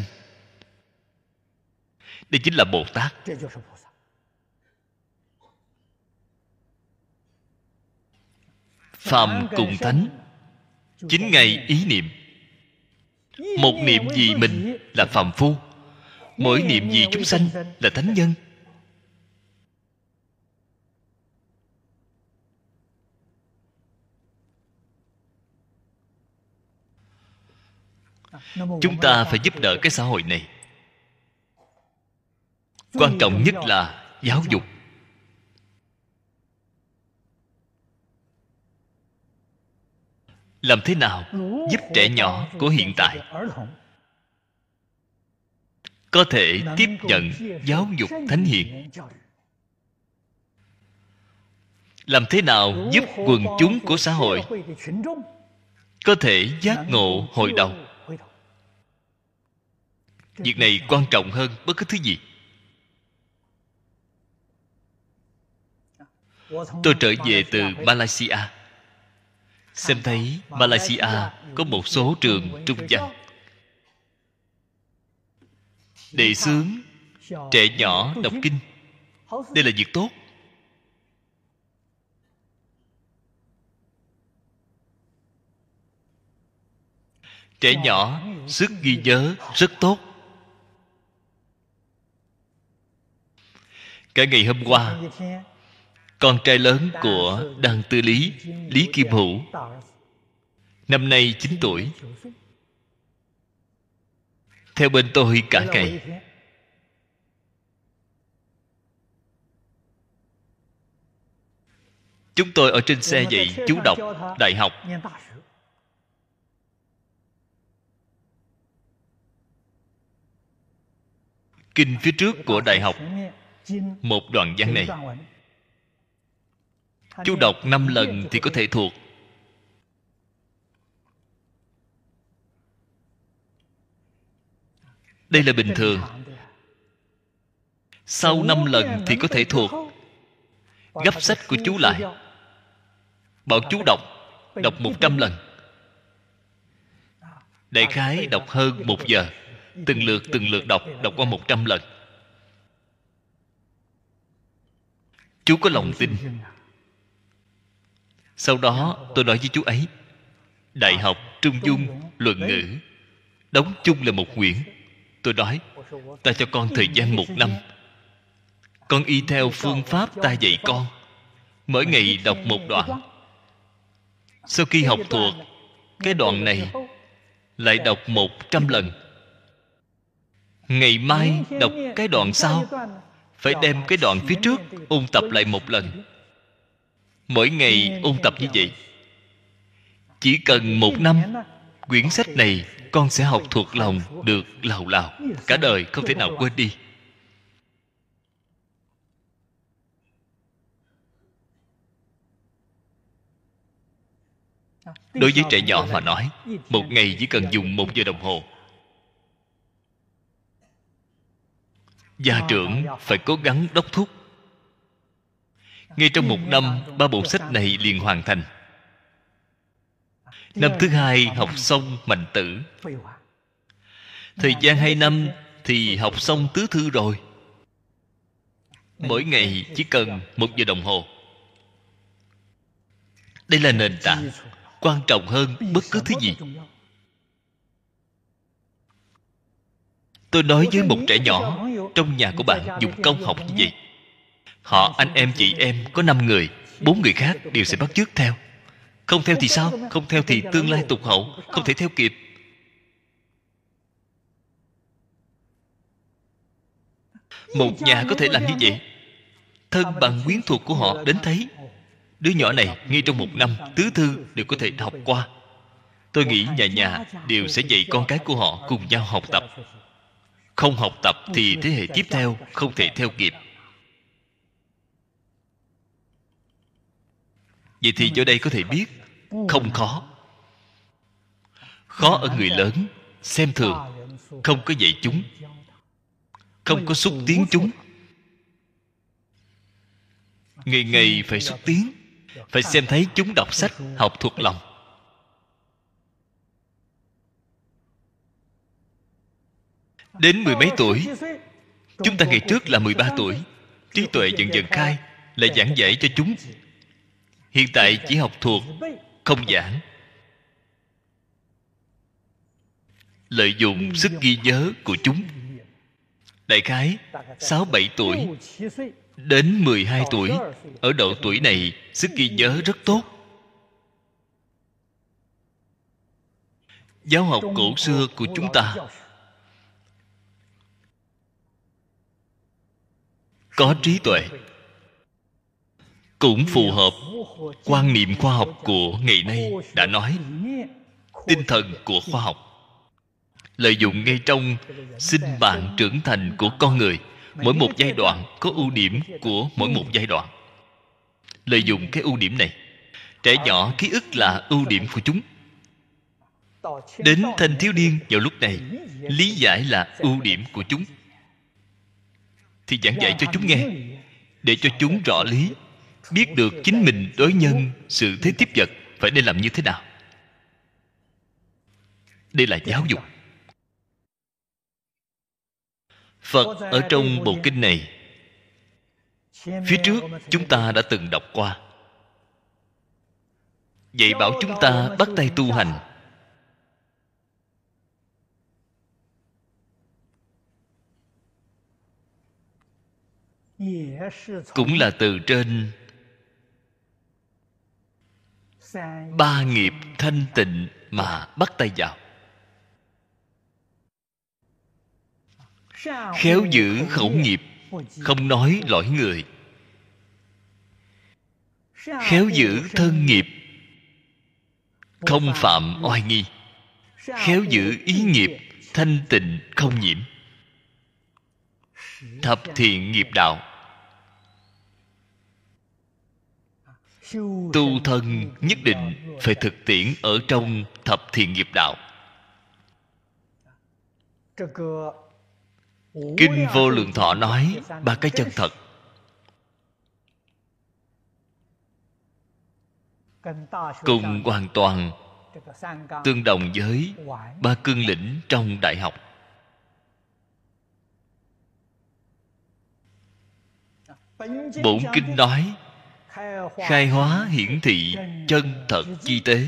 đây chính là bồ tát. Phàm cùng thánh chính ngày ý niệm. Một niệm vì mình là phàm phu. Mỗi niệm vì chúng sanh là thánh nhân. Chúng ta phải giúp đỡ cái xã hội này quan trọng nhất là giáo dục. Làm thế nào giúp trẻ nhỏ của hiện tại? có thể tiếp nhận giáo dục thánh hiền. làm thế nào giúp quần chúng của xã hội có thể giác ngộ hồi đầu. Việc này quan trọng hơn bất cứ thứ gì tôi trở về từ malaysia. Xem thấy malaysia có một số trường trung văn. Đề xướng trẻ nhỏ đọc kinh. Đây là việc tốt. Trẻ nhỏ sức ghi nhớ rất tốt. Cả ngày hôm qua con trai lớn của đăng tư lý lý kim hữu. Năm nay 9 tuổi. Theo bên tôi cả ngày. Chúng tôi ở trên xe dạy chú đọc đại học. Kinh phía trước của đại học, một đoạn văn này chú đọc năm lần thì có thể thuộc. Đây là bình thường. Sau năm lần thì có thể thuộc. Gấp sách của chú lại. Bảo chú đọc đọc một trăm lần. Đại khái đọc hơn một giờ. Từng lượt từng lượt đọc đọc qua một trăm lần. Chú có lòng tin sau đó tôi nói với chú ấy, đại học trung dung, luận ngữ, đóng chung là một quyển. Tôi nói, ta cho con thời gian một năm. Con y theo phương pháp ta dạy con. Mỗi ngày đọc một đoạn. Sau khi học thuộc, cái đoạn này lại đọc một trăm lần. Ngày mai đọc cái đoạn sau, phải đem cái đoạn phía trước ôn tập lại một lần mỗi ngày ôn tập như vậy. Chỉ cần một năm quyển sách này con sẽ học thuộc lòng được lào lào. Cả đời không thể nào quên đi. Đối với trẻ nhỏ mà nói một ngày chỉ cần dùng một giờ đồng hồ. Gia trưởng phải cố gắng đốc thúc ngay trong một năm, ba bộ sách này liền hoàn thành. Năm thứ hai, học xong mạnh tử. Thời gian hai năm thì học xong tứ thư rồi. Mỗi ngày chỉ cần một giờ đồng hồ. Đây là nền tảng quan trọng hơn bất cứ thứ gì. Tôi nói với một trẻ nhỏ trong nhà của bạn dùng công học như vậy họ, anh em, chị em, có năm người, bốn người khác đều sẽ bắt chước theo. Không theo thì sao? Không theo thì tương lai tục hậu, không thể theo kịp. Một nhà có thể làm như vậy? Thân bằng quyến thuộc của họ đến thấy. Đứa nhỏ này, ngay trong một năm, tứ thư đều có thể học qua. Tôi nghĩ nhà nhà đều sẽ dạy con cái của họ cùng nhau học tập. Không học tập thì thế hệ tiếp theo không thể theo kịp. Vậy thì chỗ đây có thể biết, không khó. Khó ở người lớn, xem thường, không có dạy chúng, không có xúc tiến chúng. Ngày ngày phải xúc tiến, phải xem thấy chúng đọc sách, học thuộc lòng. Đến mười mấy tuổi, chúng ta ngày trước là mười ba tuổi, trí tuệ dần dần khai lại giảng dạy cho chúng hiện tại chỉ học thuộc, không giảng. Lợi dụng sức ghi nhớ của chúng. Đại khái, sáu bảy tuổi đến mười hai tuổi, ở độ tuổi này, sức ghi nhớ rất tốt. Giáo học cổ xưa của chúng ta. Có trí tuệ cũng phù hợp. Quan niệm khoa học của ngày nay đã nói, tinh thần của khoa học lợi dụng ngay trong sinh mạng trưởng thành của con người, mỗi một giai đoạn có ưu điểm của mỗi một giai đoạn. Lợi dụng cái ưu điểm này, trẻ nhỏ ký ức là ưu điểm của chúng. Đến thanh thiếu niên vào lúc này, lý giải là ưu điểm của chúng. Thì giảng dạy cho chúng nghe, để cho chúng rõ lý biết được chính mình đối nhân sự thế tiếp vật phải nên làm như thế nào. Đây là giáo dục. Phật ở trong bộ kinh này, phía trước chúng ta đã từng đọc qua. Dạy bảo chúng ta bắt tay tu hành. Cũng là từ trên ba nghiệp thanh tịnh mà bắt tay vào. Khéo giữ khẩu nghiệp không nói lỗi người. Khéo giữ thân nghiệp không phạm oai nghi. Khéo giữ ý nghiệp thanh tịnh không nhiễm. Thập thiện nghiệp đạo tu thân nhất định phải thực tiễn ở trong thập thiện nghiệp đạo. Kinh vô lượng thọ nói ba cái chân thật. Cùng hoàn toàn, tương đồng với ba cương lĩnh trong đại học. Bổn kinh nói khai hóa hiển thị chân thật chi tế.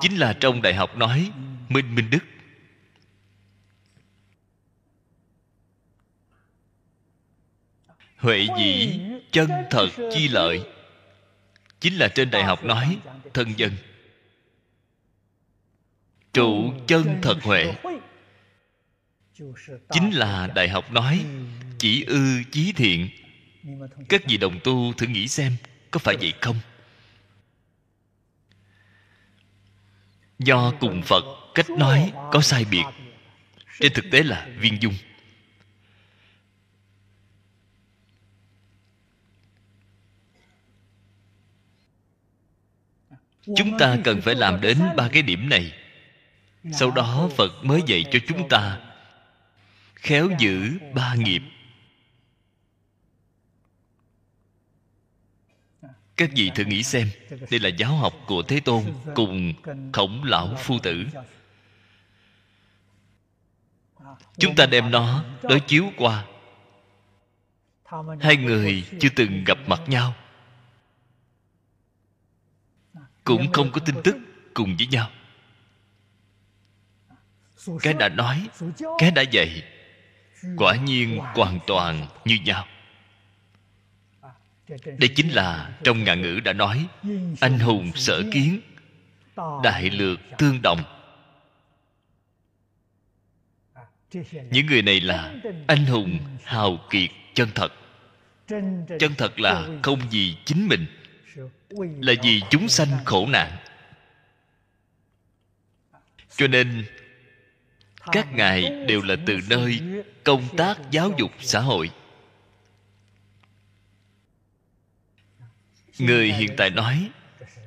Chính là trong đại học nói, minh minh đức. Huệ dĩ chân thật chi lợi. Chính là trên đại học nói, thân dân. Trụ chân thật huệ. Chính là đại học nói, chỉ ư chí thiện các vị đồng tu thử nghĩ xem, có phải vậy không? Do cùng phật, cách nói có sai biệt. Trên thực tế là viên dung. Chúng ta cần phải làm đến ba cái điểm này. Sau đó phật mới dạy cho chúng ta khéo giữ ba nghiệp. Các vị thử nghĩ xem, đây là giáo học của thế tôn cùng khổng lão phu tử. Chúng ta đem nó đối chiếu qua. Hai người chưa từng gặp mặt nhau, cũng không có tin tức cùng với nhau. Cái đã nói, cái đã dạy, quả nhiên hoàn toàn như nhau đây chính là trong ngạn ngữ đã nói, anh hùng sở kiến, đại lược tương đồng. Những người này là anh hùng hào kiệt chân thật. Chân thật là không vì chính mình, là vì chúng sanh khổ nạn. Cho nên, các ngài đều là từ nơi công tác giáo dục xã hội. Người hiện tại nói,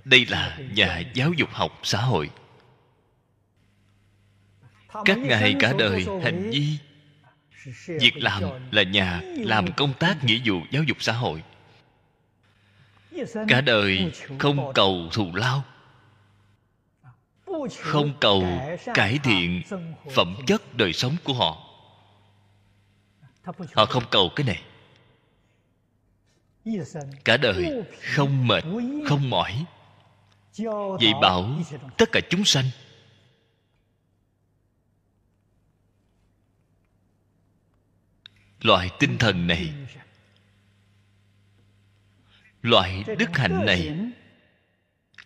đây là nhà giáo dục học xã hội. Các ngài cả đời hành vi, việc làm là nhà làm công tác nghĩa vụ giáo dục xã hội. Cả đời không cầu thù lao, không cầu cải thiện phẩm chất đời sống của họ. Họ không cầu cái này cả đời không mệt không mỏi. Dạy bảo tất cả chúng sanh loại tinh thần này loại đức hạnh này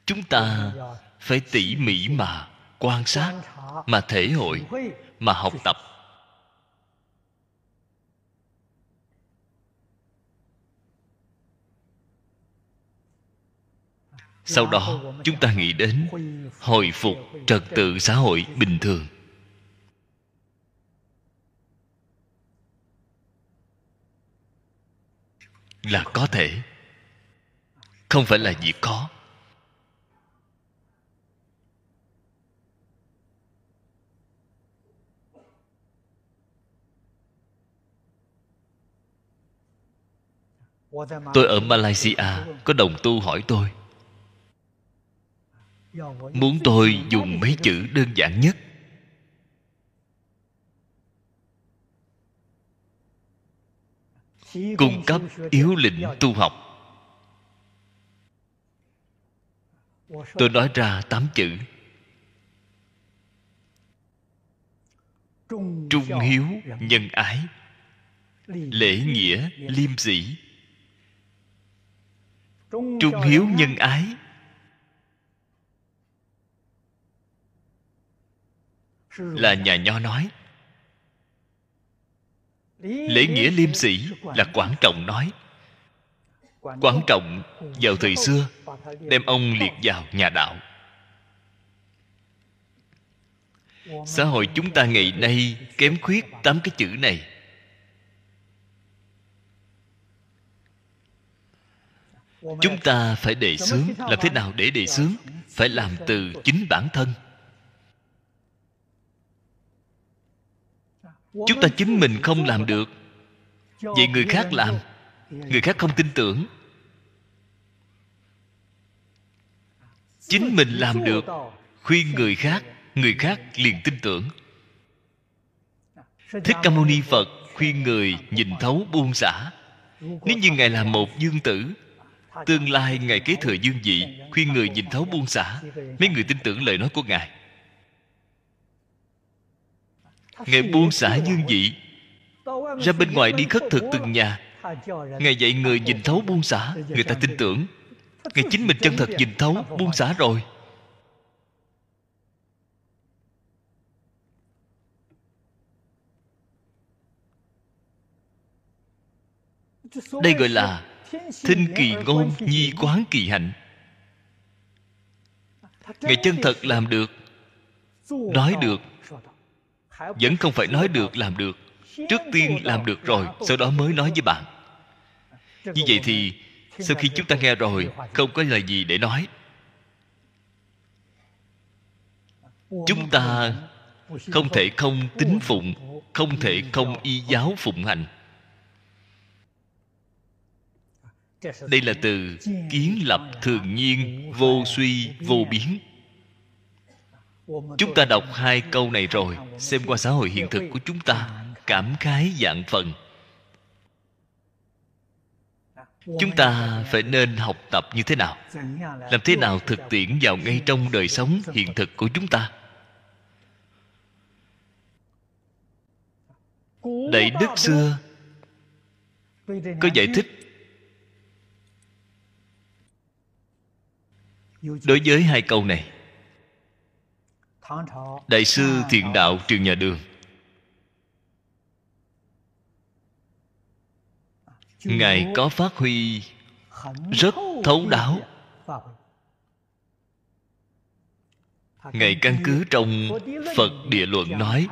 chúng ta phải tỉ mỉ mà quan sát mà thể hội mà học tập sau đó, chúng ta nghĩ đến hồi phục trật tự xã hội bình thường. Là có thể. Không phải là việc khó tôi ở malaysia, có đồng tu hỏi tôi muốn tôi dùng mấy chữ đơn giản nhất? Cung cấp yếu lĩnh tu học. Tôi nói ra tám chữ. Trung hiếu nhân ái. Lễ nghĩa liêm sĩ trung hiếu nhân ái là nhà nho nói. Lễ nghĩa liêm sĩ là quảng trọng nói. Quảng trọng vào thời xưa đem ông liệt vào nhà đạo. Xã hội chúng ta ngày nay kém khuyết tám cái chữ này. Chúng ta phải đề xướng làm thế nào để đề xướng? Phải làm từ chính bản thân chúng ta chính mình không làm được. Vậy người khác làm. Người khác không tin tưởng. Chính mình làm được. Khuyên người khác người khác liền tin tưởng. Thích ca mâu ni phật khuyên người nhìn thấu buông xả. Nếu như ngài là một dương tử, tương lai ngài kế thừa dương vị, khuyên người nhìn thấu buông xả, mấy người tin tưởng lời nói của ngài ngài buông xả dương vị. Ra bên ngoài đi khất thực từng nhà. Ngài dạy người nhìn thấu buông xả người ta tin tưởng. Ngài chính mình chân thật nhìn thấu buông xả rồi. Đây gọi là thinh kỳ ngôn nhi quán kỳ hạnh. Ngài chân thật làm được nói được vẫn không phải nói được, làm được. Trước tiên làm được rồi, sau đó mới nói với bạn. Như vậy thì, sau khi chúng ta nghe rồi, không có lời gì để nói. Chúng ta không thể không tín phụng, không thể không y giáo phụng hành. Đây là từ kiến lập thường nhiên, vô suy, vô biến chúng ta đọc hai câu này rồi, xem qua xã hội hiện thực của chúng ta, cảm khái dạng phần. Chúng ta phải nên học tập như thế nào? Làm thế nào thực tiễn vào ngay trong đời sống hiện thực của chúng ta? Đại đức xưa có giải thích, đối với hai câu này đại sư thiện đạo trường nhà đường. Ngài có phát huy rất thấu đáo. ngài căn cứ trong phật địa luận nói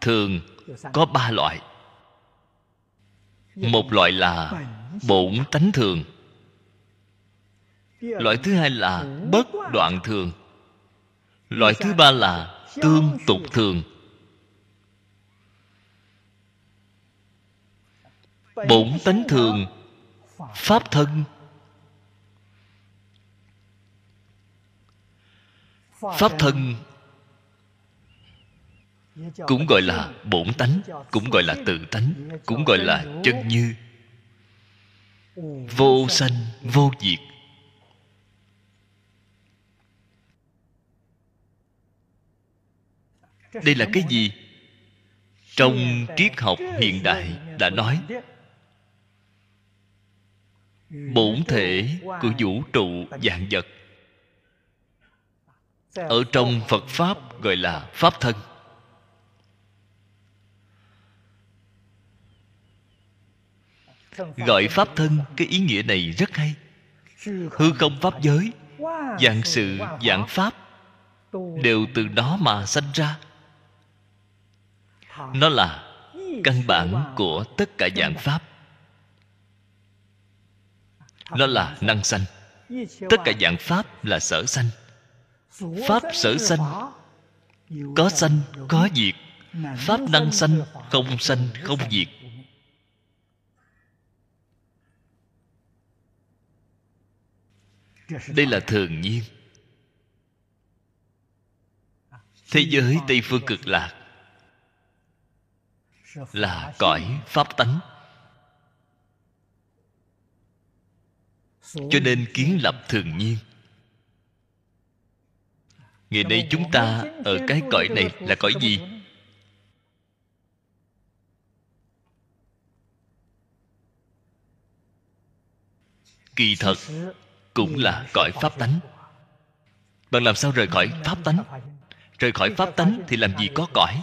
thường có ba loại. Một loại là bổn tánh thường. Loại thứ hai là bất đoạn thường loại thứ ba là tương tục thường. Bổn tánh thường, pháp thân. Pháp thân cũng gọi là bổn tánh, cũng gọi là tự tánh, cũng gọi là chân như. Vô sanh, vô diệt. Đây là cái gì? Trong triết học hiện đại đã nói, bổn thể của vũ trụ dạng vật. Ở trong phật pháp gọi là pháp thân. Gọi pháp thân cái ý nghĩa này rất hay. Hư không pháp giới dạng sự dạng pháp đều từ đó mà sanh ra nó là căn bản của tất cả dạng pháp. Nó là năng sanh. Tất cả dạng pháp là sở sanh. Pháp sở sanh. Có sanh, có diệt. Pháp năng sanh, không sanh, không diệt. Đây là thường nhiên. Thế giới tây phương cực lạc là cõi pháp tánh. Cho nên kiến lập thường nhiên. Ngày nay chúng ta ở cái cõi này là cõi gì? Kỳ thật cũng là cõi pháp tánh. Bạn làm sao rời khỏi pháp tánh? Rời khỏi pháp tánh thì làm gì có cõi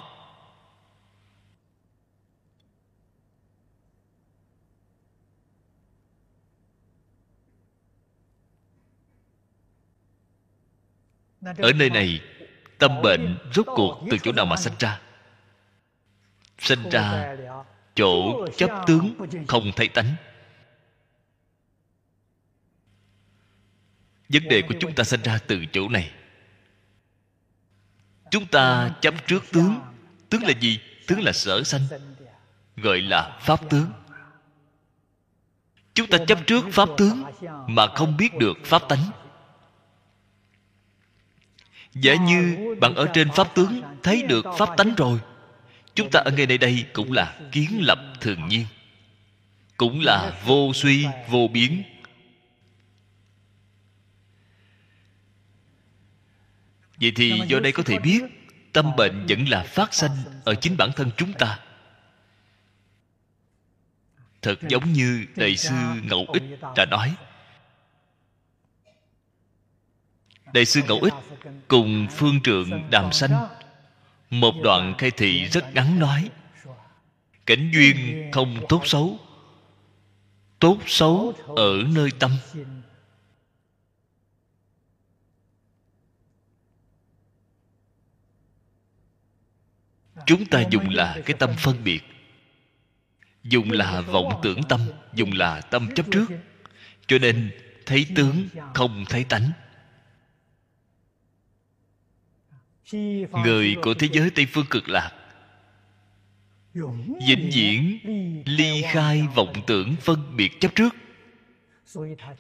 ở nơi này tâm bệnh rốt cuộc từ chỗ nào mà sanh ra? Sanh ra chỗ chấp tướng không thấy tánh. Vấn đề của chúng ta sanh ra từ chỗ này. Chúng ta chấp trước tướng. Tướng là gì? Tướng là sở sanh gọi là pháp tướng. Chúng ta chấp trước pháp tướng mà không biết được pháp tánh giả như bạn ở trên pháp tướng thấy được pháp tánh rồi. Chúng ta ở ngay đây đây cũng là kiến lập thường nhiên. Cũng là vô suy, vô biến. Vậy thì do đây có thể biết, tâm bệnh vẫn là phát sanh ở chính bản thân chúng ta. Thật giống như đại sư ngẫu ích đã nói. Đại sư ngẫu ích cùng phương trượng đàm sanh. Một đoạn khai thị rất ngắn nói, cảnh duyên không tốt xấu tốt xấu ở nơi tâm. Chúng ta dùng là cái tâm phân biệt, dùng là vọng tưởng tâm, dùng là tâm chấp trước. Cho nên, thấy tướng không thấy tánh. Người của thế giới tây phương cực lạc. Vĩnh viễn ly khai vọng tưởng phân biệt chấp trước.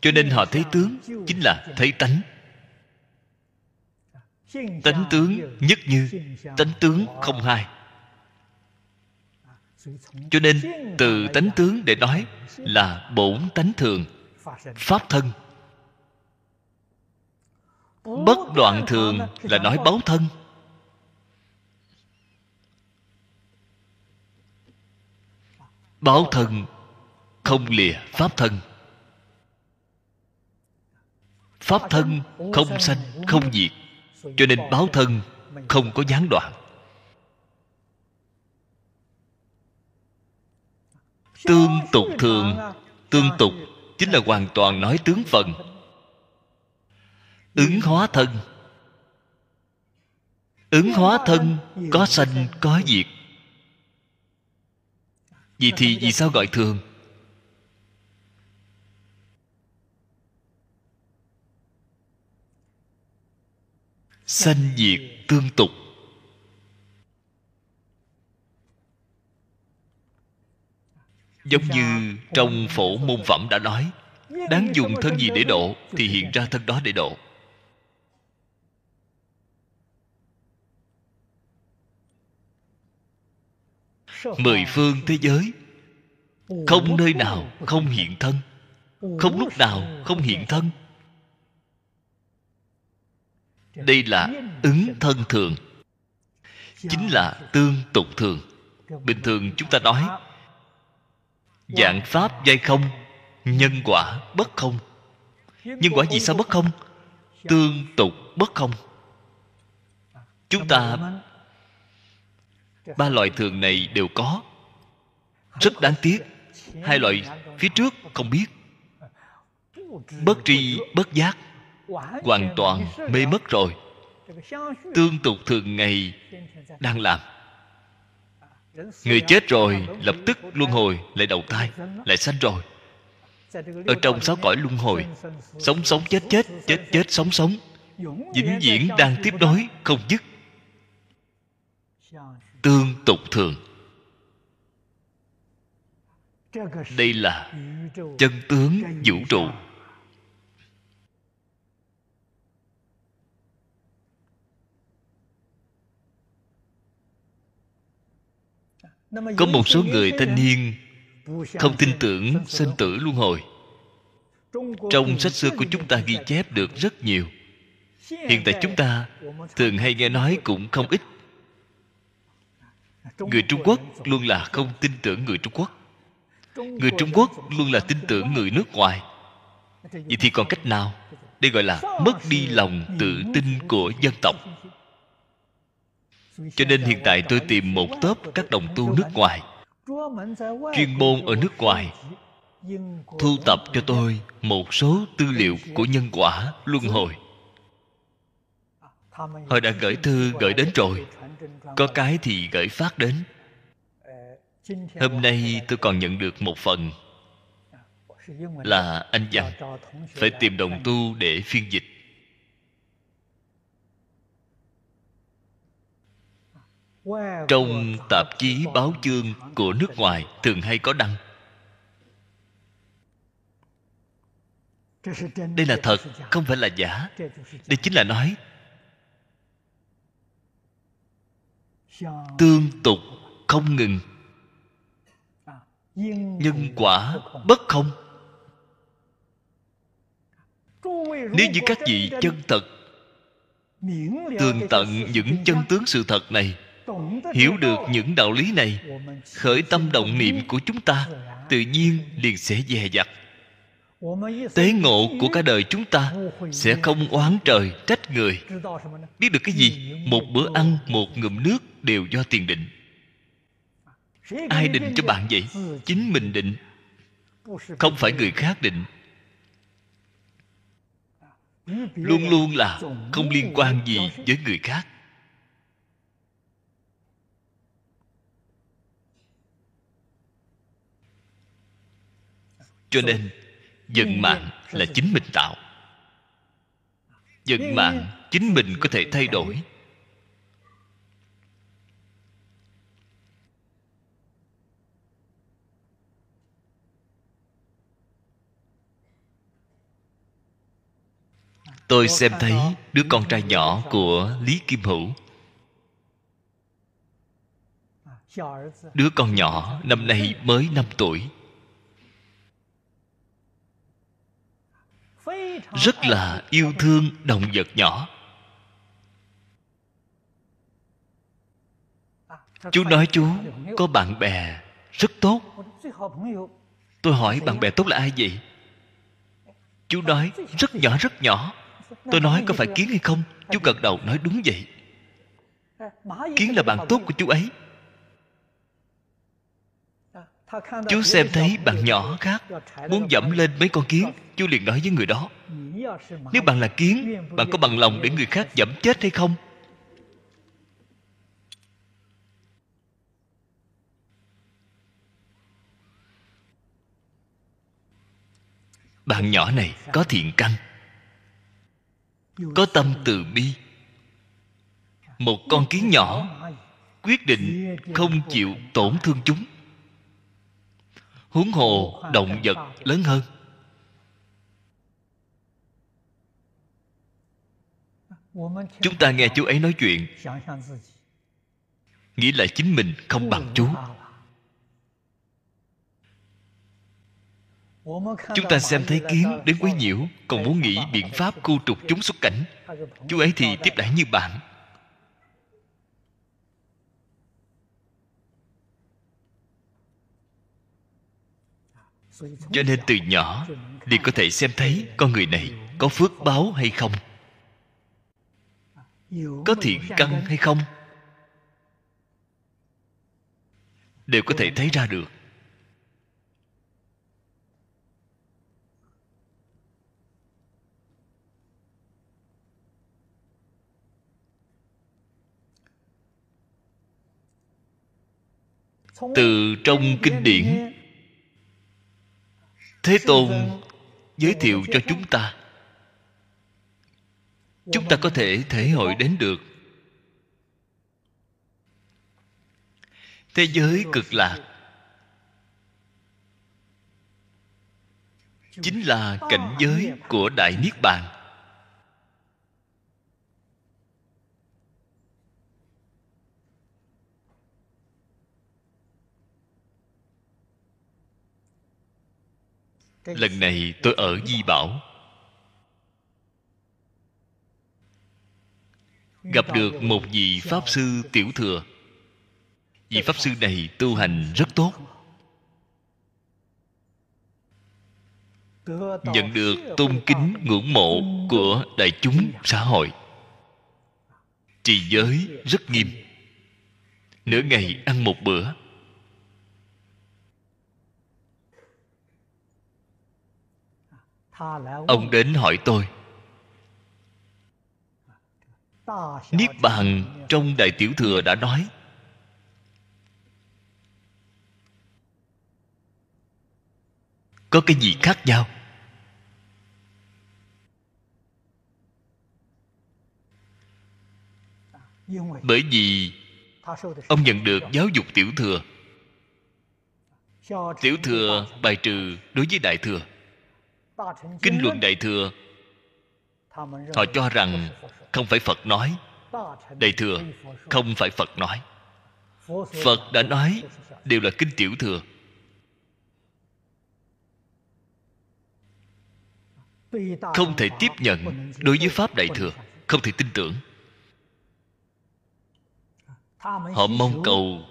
Cho nên họ thấy tướng chính là thấy tánh. Tánh tướng nhất như tánh tướng không hai. Cho nên từ tánh tướng để nói là bổn tánh thường, pháp thân. Bất đoạn thường là nói báo thân. Báo thân, không lìa pháp thân. Pháp thân không sanh, không diệt, cho nên báo thân không có gián đoạn. Tương tục thường, tương tục chính là hoàn toàn nói tướng phần. Ứng hóa thân, ứng hóa thân có sanh, có diệt vì thì vì sao gọi thường? Sanh diệt tương tục. Giống như trong phổ môn phẩm đã nói, đáng dùng thân gì để độ thì hiện ra thân đó để độ. Mười phương thế giới. Không nơi nào không hiện thân. Không lúc nào không hiện thân. Đây là ứng thân thường. Chính là tương tục thường. Bình thường chúng ta nói, dạng pháp giai không, nhân quả bất không. Nhân quả gì sao bất không? Tương tục bất không. Chúng ta ba loại thường này đều có. Rất đáng tiếc, hai loại phía trước không biết. Bất tri, bất giác, hoàn toàn mê mất rồi. Tương tục thường ngày đang làm. Người chết rồi, lập tức luân hồi lại đầu thai, lại sanh rồi. Ở trong sáu cõi luân hồi, sống sống chết chết chết chết sống sống, vĩnh viễn đang tiếp nối, không dứt tương tục thường. Đây là chân tướng vũ trụ. Có một số người thanh niên không tin tưởng sinh tử luân hồi. Trong sách xưa của chúng ta ghi chép được rất nhiều. Hiện tại chúng ta thường hay nghe nói cũng không ít người trung quốc luôn là không tin tưởng người trung quốc. Người trung quốc luôn là tin tưởng người nước ngoài. Vậy thì còn cách nào? Đây gọi là mất đi lòng tự tin của dân tộc. Cho nên hiện tại tôi tìm một tốp các đồng tu nước ngoài chuyên môn ở nước ngoài thu tập cho tôi một số tư liệu của nhân quả luân hồi họ đã gửi thư, gửi đến rồi. Có cái thì gửi phát đến. Hôm nay tôi còn nhận được một phần. Là anh dặn phải tìm đồng tu để phiên dịch. Trong tạp chí báo chương của nước ngoài thường hay có đăng. Đây là thật, không phải là giả. Đây chính là nói tương tục không ngừng. Nhân quả bất không. Nếu như các vị chân thật tường tận những chân tướng sự thật này hiểu được những đạo lý này khởi tâm động niệm của chúng ta tự nhiên liền sẽ dè dặt tế ngộ của cả đời chúng ta sẽ không oán trời, trách người. Biết được cái gì? Một bữa ăn, một ngụm nước đều do tiền định. Ai định cho bạn vậy? Chính mình định, không phải người khác định. Luôn luôn là không liên quan gì với người khác. Cho nên vận mạng là chính mình tạo. Vận mạng chính mình có thể thay đổi. Tôi xem thấy đứa con trai nhỏ của lý kim hữu. Đứa con nhỏ năm nay mới 5 tuổi rất là yêu thương động vật nhỏ. Chú nói chú, có bạn bè rất tốt. Tôi hỏi bạn bè tốt là ai vậy? Chú nói, rất nhỏ rất nhỏ. Tôi nói có phải kiến hay không? Chú gật đầu nói đúng vậy. Kiến là bạn tốt của chú ấy chú xem thấy bạn nhỏ khác muốn dẫm lên mấy con kiến chú liền nói với người đó. Nếu bạn là kiến bạn có bằng lòng để người khác dẫm chết hay không? Bạn nhỏ này có thiện căn có tâm từ bi. Một con kiến nhỏ quyết định không chịu tổn thương chúng huống hồ động vật lớn hơn. Chúng ta nghe chú ấy nói chuyện, nghĩ lại chính mình không bằng chú chúng ta xem thấy kiến đến quấy nhiễu còn muốn nghĩ biện pháp khu trục chúng xuất cảnh. Chú ấy thì tiếp đãi như bạn. cho nên từ nhỏ liền có thể xem thấy con người này có phước báo hay không? Có thiện căn hay không? Đều có thể thấy ra được. Từ trong kinh điển thế tôn giới thiệu cho chúng ta. Chúng ta có thể thể hội đến được. Thế giới cực lạc. Chính là cảnh giới của đại niết bàn. Lần này tôi ở di bảo. Gặp được một vị pháp sư tiểu thừa. Vị pháp sư này tu hành rất tốt. Nhận được tôn kính ngưỡng mộ của đại chúng xã hội. Trì giới rất nghiêm. Nửa ngày ăn một bữa ông đến hỏi tôi. Niết bàn trong đại tiểu thừa đã nói. Có cái gì khác nhau? Bởi vì ông nhận được giáo dục tiểu thừa. Tiểu thừa bài trừ đối với đại thừa kinh luận đại thừa họ cho rằng không phải phật nói. Đại thừa không phải phật nói. Phật đã nói đều là kinh tiểu thừa. Không thể tiếp nhận đối với pháp đại thừa không thể tin tưởng. Họ mong cầu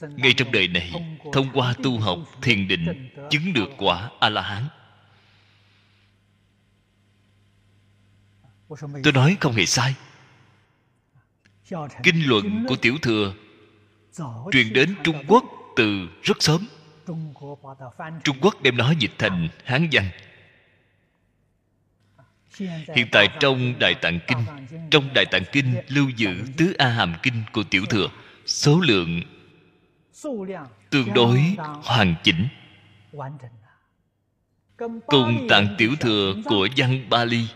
ngay trong đời này thông qua tu học thiền định chứng được quả a la hán tôi nói không hề sai. Kinh luận của tiểu thừa truyền đến trung quốc từ rất sớm. Trung quốc đem nó dịch thành hán văn. Hiện tại trong đại tạng kinh trong đại tạng kinh lưu giữ tứ a hàm kinh của tiểu thừa số lượng tương đối hoàn chỉnh cùng tạng tiểu thừa của văn bali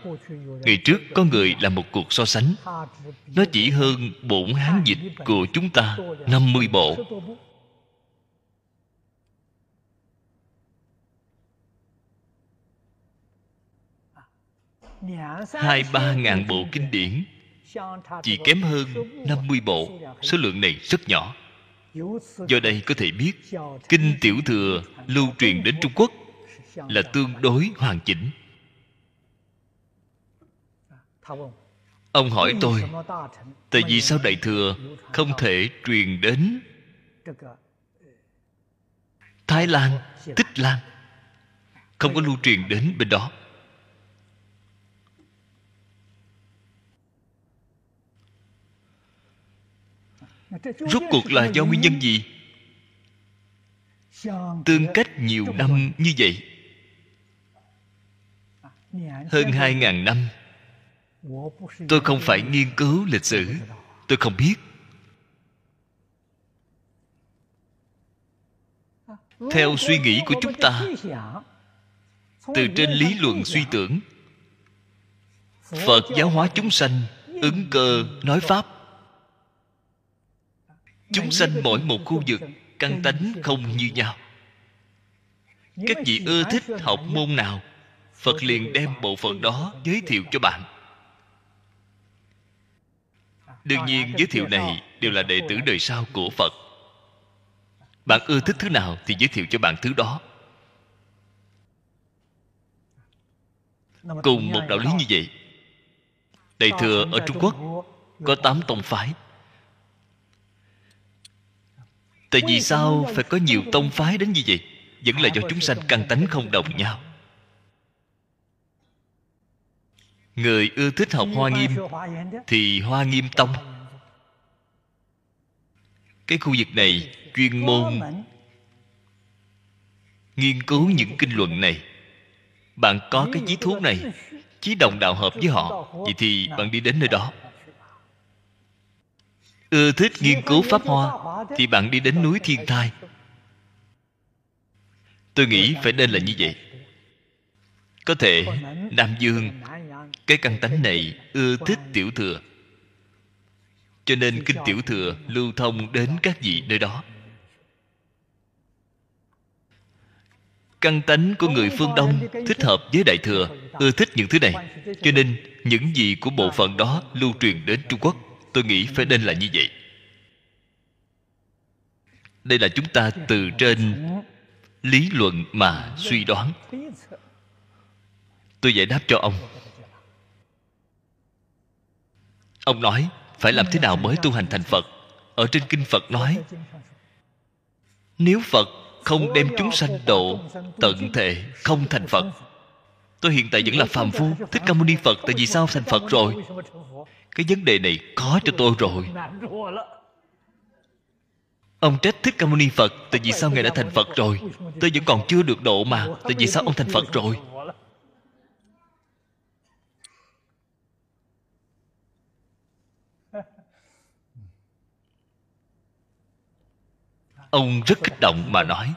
ngày trước có người làm một cuộc so sánh. nó chỉ hơn bổn hán dịch của chúng ta 50 bộ. Hai ba ngàn bộ kinh điển. Chỉ kém hơn 50 bộ. Số lượng này rất nhỏ. Do đây có thể biết kinh tiểu thừa lưu truyền đến trung quốc là tương đối hoàn chỉnh. Ông hỏi tôi tại vì sao đại thừa không thể truyền đến thái lan tích lan? Không có lưu truyền đến bên đó. Rốt cuộc là do nguyên nhân gì? Tương cách nhiều năm như vậy hơn hai ngàn năm tôi không phải nghiên cứu lịch sử. Tôi không biết. Theo suy nghĩ của chúng ta từ trên lý luận suy tưởng phật giáo hóa chúng sanh ứng cơ nói pháp. Chúng sanh mỗi một khu vực căn tánh không như nhau. Các vị ưa thích học môn nào phật liền đem bộ phận đó giới thiệu cho bạn. Đương nhiên, giới thiệu này đều là đệ tử đời sau của phật. Bạn ưa thích thứ nào thì giới thiệu cho bạn thứ đó. Cùng một đạo lý như vậy, đại thừa ở trung quốc có tám tông phái. Tại vì sao phải có nhiều tông phái đến như vậy? Vẫn là do chúng sanh căn tánh không đồng nhau. Người ưa thích học hoa nghiêm thì hoa nghiêm tông cái khu vực này chuyên môn nghiên cứu những kinh luận này. Bạn có cái chí thuốc này, chí đồng đạo hợp với họ, vậy thì bạn đi đến nơi đó. Ưa thích nghiên cứu pháp hoa thì bạn đi đến núi thiên thai. Tôi nghĩ phải nên là như vậy. Có thể nam dương cái căn tánh này ưa thích tiểu thừa. Cho nên kinh tiểu thừa lưu thông đến các vị nơi đó. Căn tánh của người phương đông thích hợp với đại thừa, ưa thích những thứ này. Cho nên những gì của bộ phận đó lưu truyền đến trung quốc, tôi nghĩ phải nên là như vậy. Đây là chúng ta từ trên lý luận mà suy đoán. Tôi giải đáp cho ông ông nói, phải làm thế nào mới tu hành thành phật? Ở trên kinh phật nói, nếu phật không đem chúng sanh độ tận thể không thành phật. Tôi hiện tại vẫn là phàm phu, thích ca mâu ni phật, tại vì sao thành phật rồi? Cái vấn đề này khó cho tôi rồi. Ông trách thích ca mâu ni phật, tại vì sao ngài đã thành phật rồi? Tôi vẫn còn chưa được độ mà, tại vì sao ông thành phật rồi? Ông rất kích động mà nói.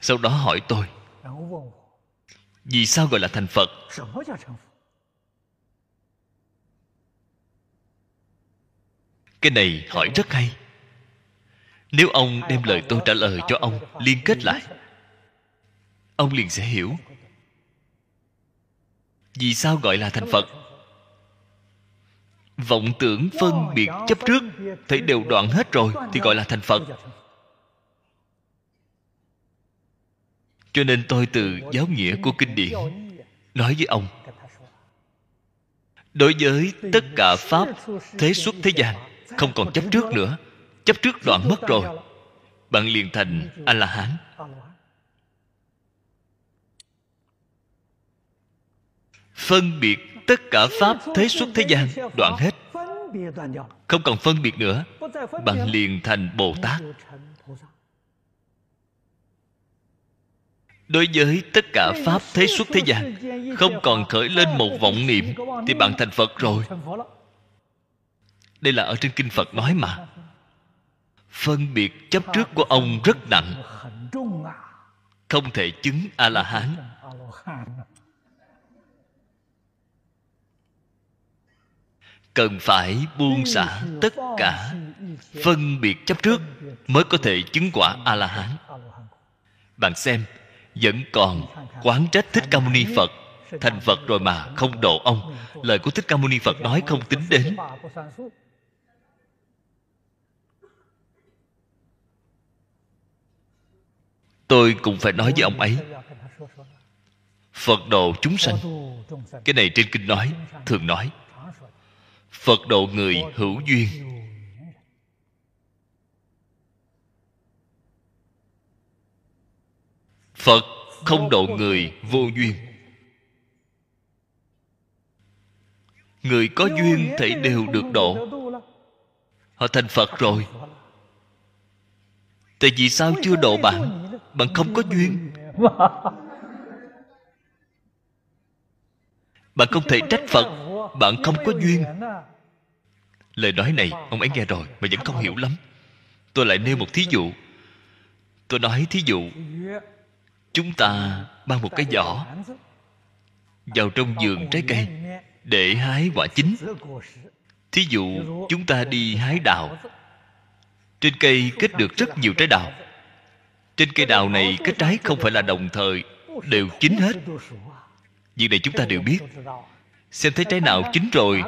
Sau đó hỏi tôi, vì sao gọi là thành phật? Cái này hỏi rất hay. Nếu ông đem lời tôi trả lời cho ông, liên kết lại, ông liền sẽ hiểu. Vì sao gọi là thành phật? Vọng tưởng phân biệt chấp trước thấy đều đoạn hết rồi thì gọi là thành phật. cho nên tôi từ giáo nghĩa của kinh điển nói với ông đối với tất cả pháp thế xuất thế gian không còn chấp trước nữa. Chấp trước đoạn mất rồi. bạn liền thành a la hán phân biệt tất cả pháp, thế xuất, thế gian, đoạn hết. Không còn phân biệt nữa bạn liền thành bồ tát. Đối với tất cả pháp, thế xuất, thế gian, không còn khởi lên một vọng niệm, thì bạn thành phật rồi. Đây là ở trên kinh phật nói mà. Phân biệt chấp trước của ông rất nặng. Không thể chứng a la hán. Cần phải buông xả tất cả phân biệt chấp trước mới có thể chứng quả a la hán bạn xem, vẫn còn quán trách thích ca mâu ni phật. Thành phật rồi mà không độ ông. Lời của thích ca mâu ni phật nói không tính đến. Tôi cũng phải nói với ông ấy, phật độ chúng sanh. Cái này trên kinh nói, thường nói phật độ người hữu duyên. Phật không độ người vô duyên. Người có duyên thì đều được độ. Họ thành phật rồi. Tại vì sao chưa độ bạn? Bạn không có duyên. Bạn không thể trách phật bạn không có duyên. Lời nói này, ông ấy nghe rồi mà vẫn không hiểu lắm. Tôi lại nêu một thí dụ. Tôi nói thí dụ, chúng ta mang một cái giỏ vào trong vườn trái cây để hái quả chín. Thí dụ, chúng ta đi hái đào. Trên cây kết được rất nhiều trái đào. Trên cây đào này kết trái không phải là đồng thời, đều chín hết. Việc này chúng ta đều biết xem thấy trái nào chín rồi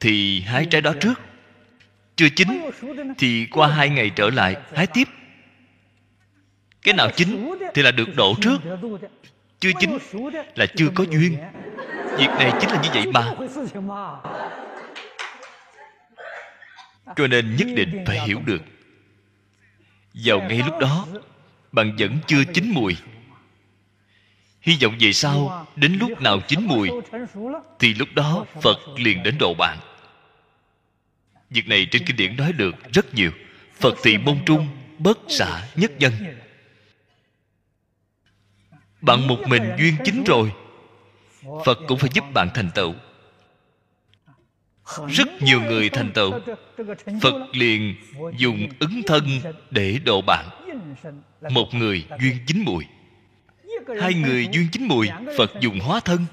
thì hái trái đó trước. Chưa chín thì qua hai ngày trở lại, hái tiếp. Cái nào chín thì là được độ trước. Chưa chín là chưa có duyên. Việc này chính là như vậy mà. Cho nên nhất định phải hiểu được. Vào ngay lúc đó, bạn vẫn chưa chín mùi hy vọng về sau đến lúc nào chín mùi thì lúc đó phật liền đến độ bạn. Việc này trên kinh điển nói được rất nhiều. Phật thị môn trung bất xả nhất nhân bạn một mình duyên chính rồi. Phật cũng phải giúp bạn thành tựu. Rất nhiều người thành tựu. Phật liền dùng ứng thân để độ bạn. Một người duyên chín mùi hai người duyên chính mùi, phật dùng hóa thân.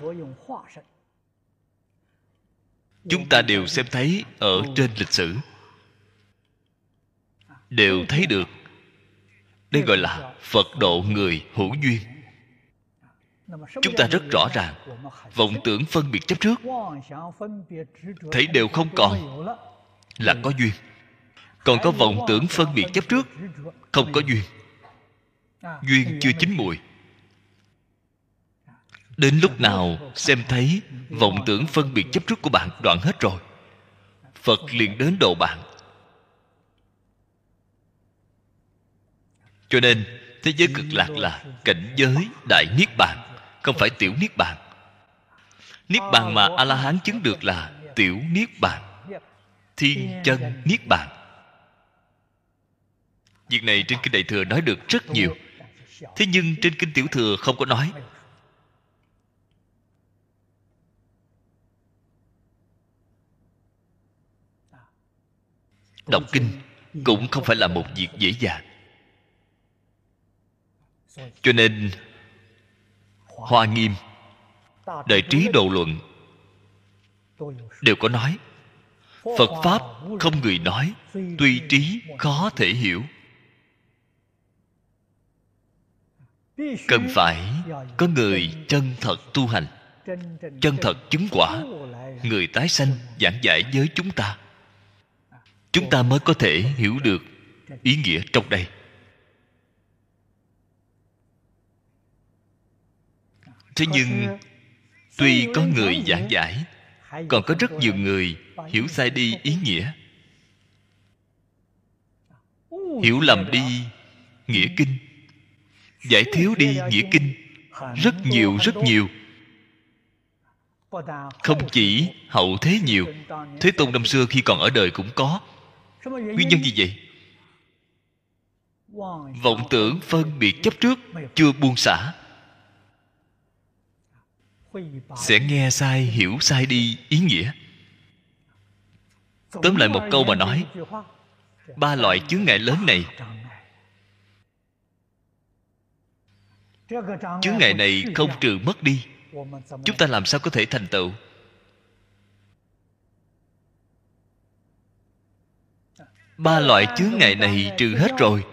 Chúng ta đều xem thấy ở trên lịch sử. Đều thấy được. Đây gọi là phật độ người hữu duyên. Chúng ta rất rõ ràng, vọng tưởng phân biệt chấp trước, thấy đều không còn là có duyên. Còn có vọng tưởng phân biệt chấp trước, không có duyên. Duyên chưa chín mùi đến lúc nào, xem thấy, vọng tưởng phân biệt chấp trước của bạn đoạn hết rồi. Phật liền đến độ bạn. Cho nên, thế giới cực lạc là cảnh giới đại niết bàn, không phải tiểu niết bàn. Niết bàn mà a la hán chứng được là tiểu niết bàn, thiên chân niết bàn. Việc này trên kinh đại thừa nói được rất nhiều. Thế nhưng trên kinh tiểu thừa không có nói. Đọc kinh cũng không phải là một việc dễ dàng. Cho nên, hoa nghiêm, đại trí đồ luận đều có nói, phật pháp không người nói, tuy trí khó thể hiểu. Cần phải có người chân thật tu hành, chân thật chứng quả, người tái sanh giảng giải với chúng ta chúng ta mới có thể hiểu được ý nghĩa trong đây. Thế nhưng, tuy có người giảng giải, còn có rất nhiều người hiểu sai đi ý nghĩa. Hiểu lầm đi nghĩa kinh. Giải thiếu đi nghĩa kinh. Rất nhiều rất nhiều. Không chỉ hậu thế nhiều, thế tôn năm xưa khi còn ở đời cũng có nguyên nhân gì vậy? Vọng tưởng phân biệt chấp trước chưa buông xả. Sẽ nghe sai hiểu sai đi ý nghĩa. Tóm lại một câu mà nói ba loại chướng ngại lớn này. chướng ngại. Này không trừ mất đi. Chúng ta làm sao có thể thành tựu ba loại chướng ngại này trừ hết rồi.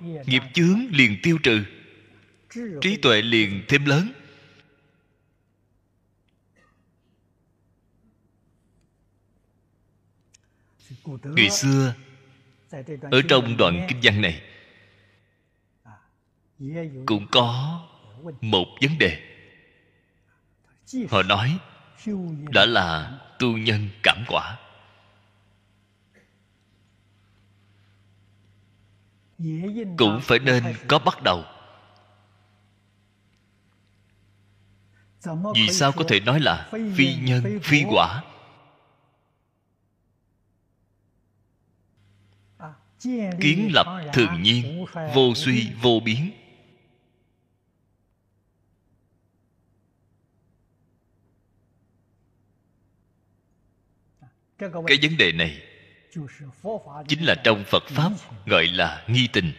Nghiệp chướng liền tiêu trừ. Trí tuệ liền thêm lớn. Người xưa, ở trong đoạn kinh văn này, cũng có một vấn đề. Họ nói, đã là tu nhân cảm quả. Cũng phải nên có bắt đầu. Vì sao có thể nói là phi nhân phi quả? Kiến lập thường nhiên vô suy vô biến. Cái vấn đề này chính là trong phật pháp gọi là nghi tình.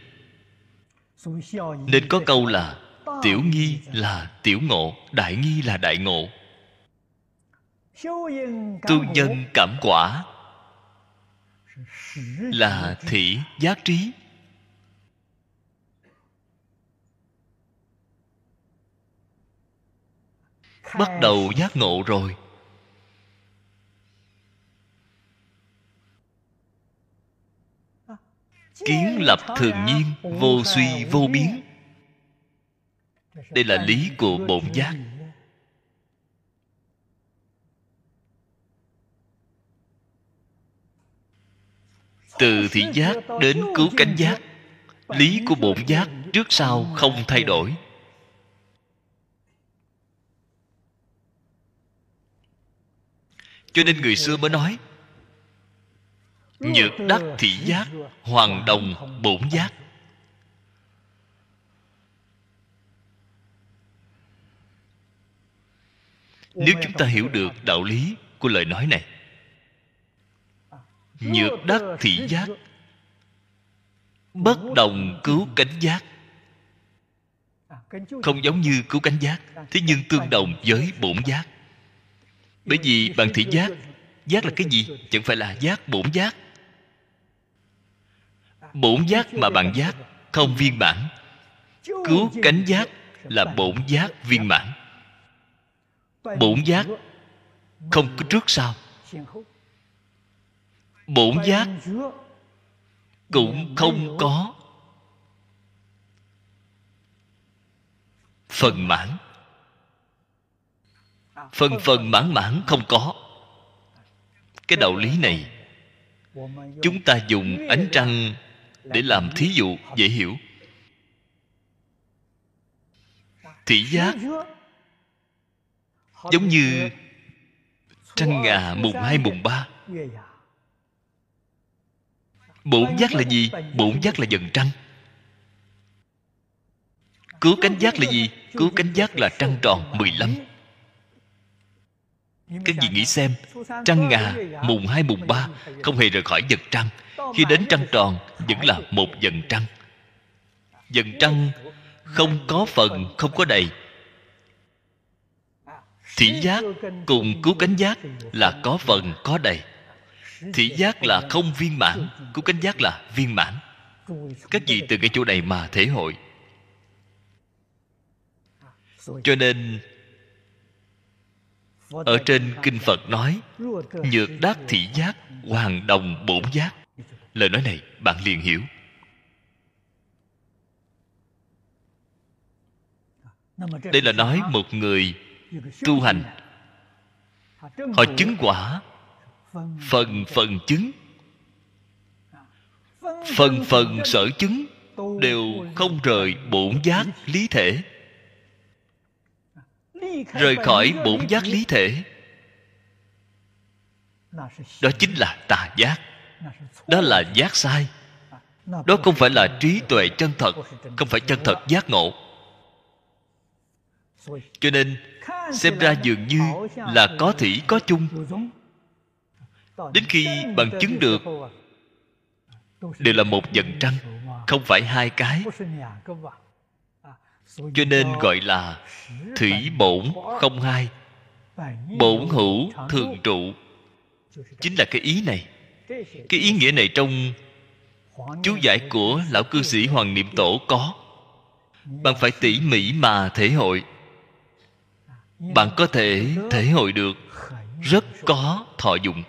Nên có câu là tiểu nghi là tiểu ngộ đại nghi là đại ngộ. Tu nhân cảm quả là thị giác trí. Bắt đầu giác ngộ rồi kiến lập thường nhiên vô suy vô biến. đây là lý của bổn giác. từ thị giác đến cứu cánh giác lý của bổn giác trước sau không thay đổi. Cho nên người xưa mới nói nhược đắc thị giác, hoàng đồng bổn giác. Nếu chúng ta hiểu được đạo lý của lời nói này, nhược đắc thị giác, bất đồng cứu cánh giác. Không giống như cứu cánh giác, thế nhưng tương đồng với bổn giác. Bởi vì bằng thị giác giác là cái gì? Chẳng phải là giác bổn giác bổn giác mà bạn giác, không viên mãn. Cứu cánh giác là bổn giác viên mãn. Bổn giác không có trước sau. Bổn giác cũng không có phần mãn. Phần phần mãn mãn không có. Cái đạo lý này, chúng ta dùng ánh trăng để làm thí dụ, dễ hiểu. Thị giác giống như trăng ngà mùng hai, mùng ba. Bổn giác là gì? Bổn giác là dần trăng. Cứu cánh giác là gì? Cứu cánh giác là trăng tròn 15 các vị nghĩ xem, trăng ngà mùng hai, mùng ba không hề rời khỏi dần trăng khi đến trăng tròn, vẫn là một dần trăng. Dần trăng không có phần, không có đầy. Thị giác cùng cứu cánh giác là có phần, có đầy. Thị giác là không viên mãn, cứu cánh giác là viên mãn. Các vị từ cái chỗ này mà thể hội. Cho nên, ở trên kinh phật nói, nhược đắc thị giác, hoàng đồng bổn giác lời nói này bạn liền hiểu. Đây là nói một người tu hành. Họ chứng quả phần phần chứng. Phần phần sở chứng đều không rời bổn giác lý thể. Rời khỏi bổn giác lý thể. Đó chính là tà giác đó là giác sai. Đó không phải là trí tuệ chân thật, không phải chân thật giác ngộ. Cho nên, xem ra dường như là có thủy có chung. Đến khi bằng chứng được, đều là một dần trăng, không phải hai cái. Cho nên gọi là thủy bổn không hai, bổn hữu thường trụ. Chính là cái ý này cái ý nghĩa này trong chú giải của lão cư sĩ hoàng niệm tổ có. Bạn phải tỉ mỉ mà thể hội. Bạn có thể thể hội được. Rất có thọ dụng.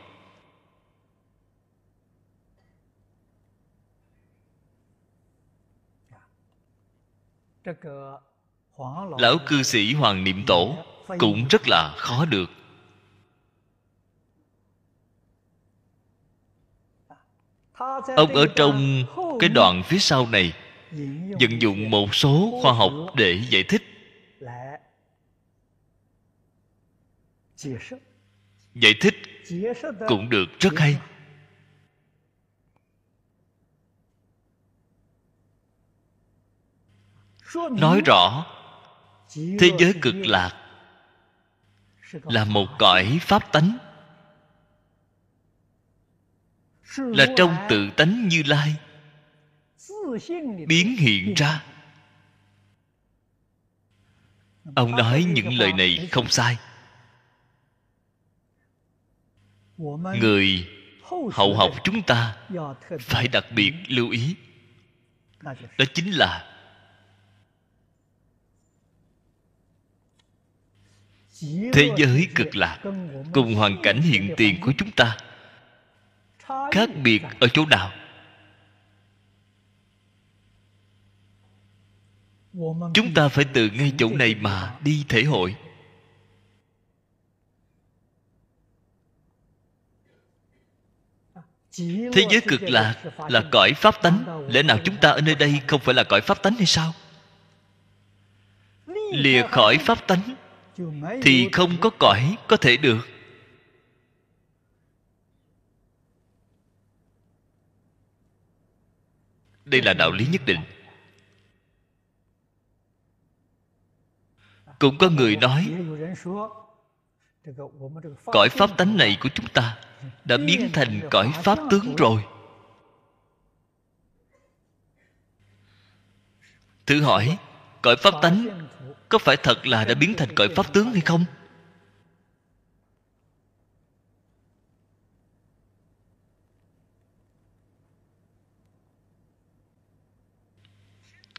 Lão cư sĩ hoàng niệm tổ cũng rất là khó được. Ông ở trong cái đoạn phía sau này, vận dụng một số khoa học để giải thích. Giải thích cũng được, rất hay. Nói rõ, thế giới cực lạc là một cõi pháp tánh. Là trong tự tánh như lai biến hiện ra. Ông nói những lời này không sai. Người hậu học chúng ta phải đặc biệt lưu ý. Đó chính là thế giới cực lạc cùng hoàn cảnh hiện tiền của chúng ta khác biệt ở chỗ nào? Chúng ta phải từ ngay chỗ này mà đi thể hội. Thế giới cực lạc là cõi pháp tánh. Lẽ nào chúng ta ở nơi đây không phải là cõi pháp tánh hay sao? Lìa khỏi pháp tánh thì không có cõi có thể được. Đây là đạo lý nhất định. Cũng có người nói, cõi pháp tánh này của chúng ta đã biến thành cõi pháp tướng rồi. Thử hỏi, cõi pháp tánh có phải thật là đã biến thành cõi pháp tướng hay không?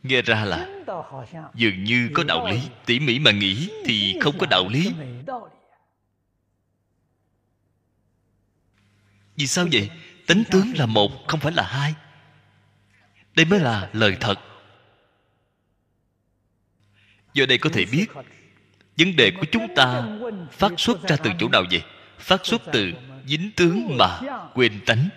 Nghe ra là dường như có đạo lý. Tỉ mỉ mà nghĩ thì không có đạo lý. Vì sao vậy? Tính tướng là một, không phải là hai. Đây mới là lời thật. Do đây có thể biết, vấn đề của chúng ta phát xuất ra từ chỗ nào vậy? Phát xuất từ dính tướng mà quên tánh.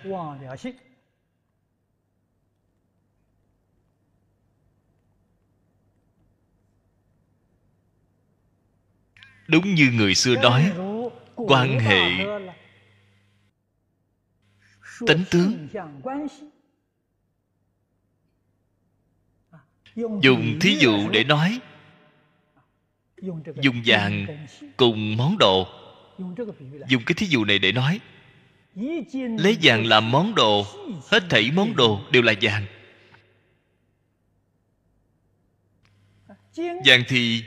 Đúng như người xưa nói, quan hệ tánh tướng. Dùng thí dụ để nói, dùng vàng cùng món đồ. Dùng cái thí dụ này để nói, lấy vàng làm món đồ, hết thảy món đồ đều là vàng. Vàng thì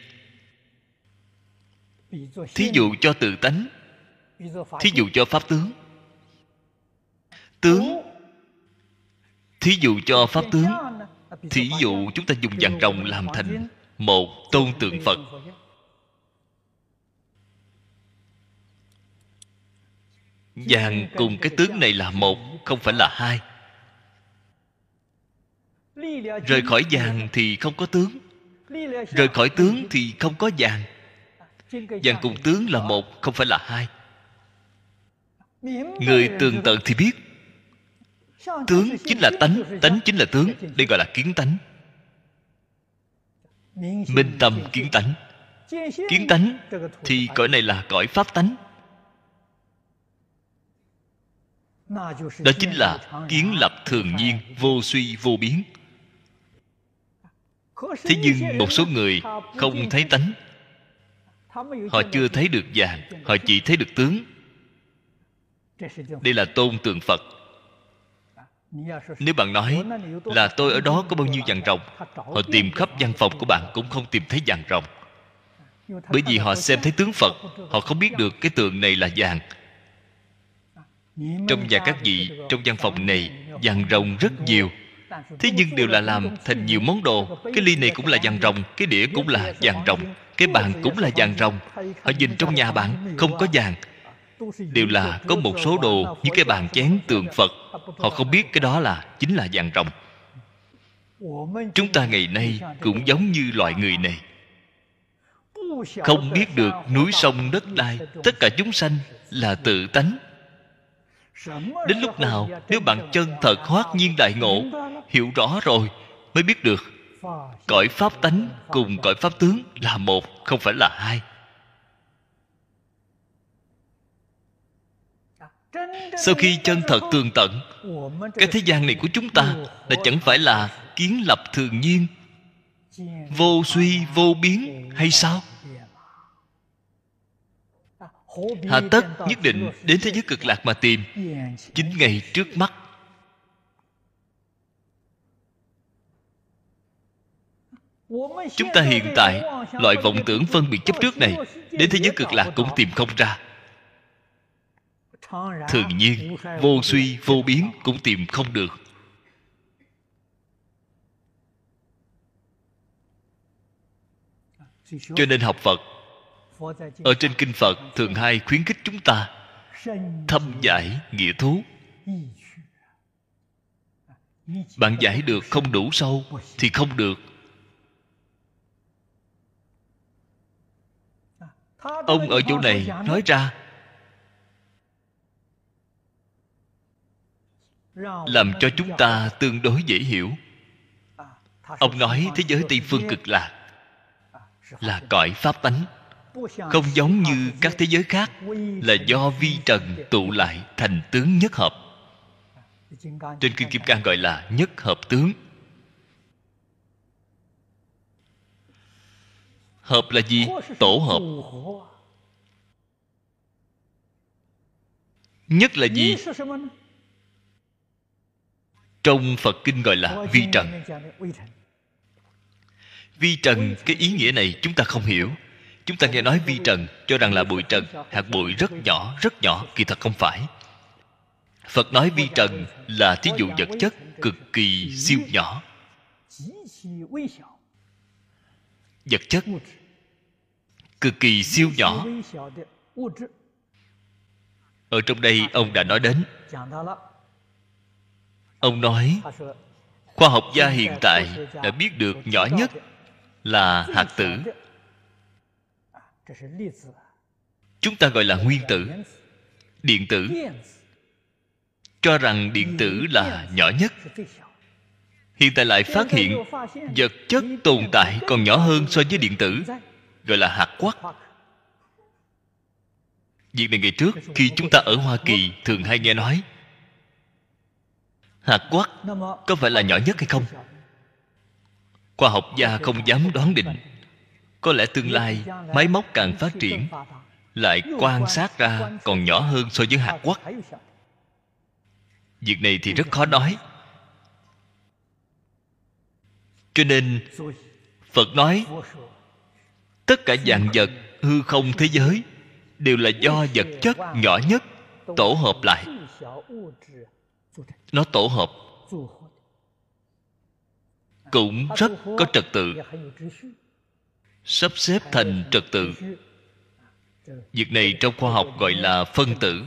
thí dụ cho tự tánh. Thí dụ cho pháp tướng. Tướng. Thí dụ cho pháp tướng. Thí dụ chúng ta dùng vàng rồng làm thành một tôn tượng phật. vàng cùng cái tướng này là một không phải là hai. Rời khỏi vàng thì không có tướng. rời khỏi tướng thì không có vàng vàng cùng tướng là một, không phải là hai. Người tường tận thì biết. Tướng chính là tánh tánh chính là tướng, đây gọi là kiến tánh. Minh tâm kiến tánh. Kiến tánh thì cõi này là cõi pháp tánh. Đó chính là kiến lập thường nhiên, vô suy, vô biến. Thế nhưng một số người không thấy tánh họ chưa thấy được vàng họ chỉ thấy được tướng. Đây là tôn tượng phật. Nếu bạn nói là tôi ở đó có bao nhiêu vàng rồng họ tìm khắp văn phòng của bạn cũng không tìm thấy vàng rồng bởi vì họ xem thấy tướng phật họ không biết được cái tượng này là vàng. Trong nhà các vị trong văn phòng này vàng rồng rất nhiều. Thế nhưng đều là làm thành nhiều món đồ. Cái ly này cũng là vàng rồng cái đĩa cũng là vàng rồng cái bàn cũng là vàng rồng họ nhìn trong nhà bạn, không có vàng. Đều là có một số đồ như cái bàn chén tượng phật. Họ không biết cái đó là, chính là vàng rồng chúng ta ngày nay cũng giống như loại người này. Không biết được núi sông đất đai, tất cả chúng sanh là tự tánh. Đến lúc nào, nếu bạn chân thật hoát nhiên đại ngộ, hiểu rõ rồi, mới biết được cõi pháp tánh cùng cõi pháp tướng là một, không phải là hai. Sau khi chân thật tường tận, cái thế gian này của chúng ta là chẳng phải là kiến lập thường nhiên, vô suy, vô biến hay sao? Hà tất nhất định đến thế giới cực lạc mà tìm. Chính ngày trước mắt chúng ta hiện tại, loại vọng tưởng phân biệt chấp trước này, đến thế giới cực lạc cũng tìm không ra. Thường nhiên, vô suy, vô biến cũng tìm không được. Cho nên học phật, ở trên kinh phật thường hay khuyến khích chúng ta thâm giải nghĩa thú. Bạn giải được không đủ sâu thì không được. Ông ở chỗ này nói ra. Làm cho chúng ta tương đối dễ hiểu. Ông nói thế giới tây phương cực lạc, là cõi pháp tánh, không giống như các thế giới khác, là do vi trần tụ lại thành tướng nhất hợp. Trên kinh kim cang gọi là nhất hợp tướng. hợp là gì? Tổ hợp. Nhất là gì? Trong phật kinh gọi là vi trần. Vi trần, cái ý nghĩa này chúng ta không hiểu. Chúng ta nghe nói vi trần cho rằng là bụi trần, hạt bụi rất nhỏ rất nhỏ, kỳ thật không phải. Phật nói vi trần là thí dụ vật chất cực kỳ siêu nhỏ vật chất, cực kỳ siêu nhỏ. Ở trong đây ông đã nói đến. Ông nói, khoa học gia hiện tại đã biết được nhỏ nhất là hạt tử. Chúng ta gọi là nguyên tử, điện tử. Cho rằng điện tử là nhỏ nhất hiện tại lại phát hiện vật chất tồn tại còn nhỏ hơn so với điện tử, gọi là hạt quắc. Việc này ngày trước, khi chúng ta ở hoa kỳ, thường hay nghe nói. Hạt quắc có phải là nhỏ nhất hay không? Khoa học gia không dám đoán định. Có lẽ tương lai, máy móc càng phát triển, lại quan sát ra còn nhỏ hơn so với hạt quắc. Việc này thì rất khó nói cho nên, phật nói, tất cả dạng vật hư không thế giới đều là do vật chất nhỏ nhất tổ hợp lại. Nó tổ hợp cũng rất có trật tự, sắp xếp thành trật tự. Việc này trong khoa học gọi là phân tử.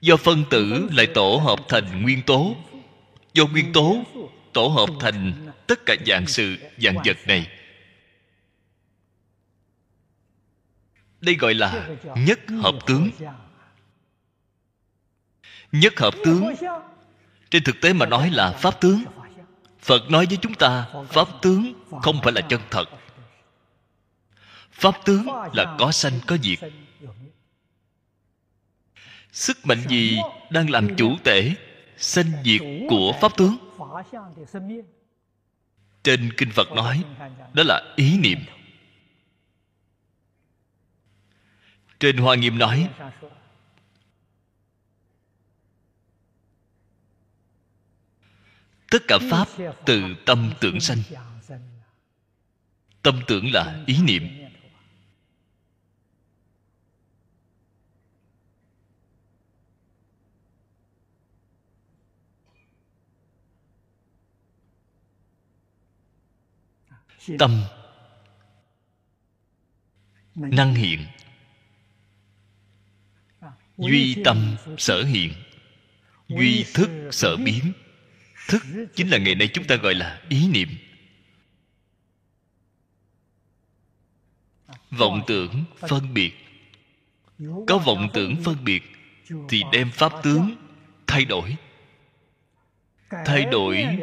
Do phân tử lại tổ hợp thành nguyên tố do nguyên tố, tổ hợp thành tất cả dạng sự, dạng vật này. Đây gọi là nhất hợp tướng. Nhất hợp tướng, trên thực tế mà nói là pháp tướng. Phật nói với chúng ta, pháp tướng không phải là chân thật. Pháp tướng là có sanh, có diệt. Sức mạnh gì đang làm chủ tể? sanh diệt của pháp tướng. Trên kinh phật nói, đó là ý niệm. Trên hoa nghiêm nói, tất cả pháp từ tâm tưởng sanh. Tâm tưởng là ý niệm. Tâm. Năng hiện. Duy tâm sở hiện. Duy thức sở biến. Thức chính là ngày nay chúng ta gọi là ý niệm. Vọng tưởng phân biệt. Có vọng tưởng phân biệt thì đem pháp tướng thay đổi. Thay đổi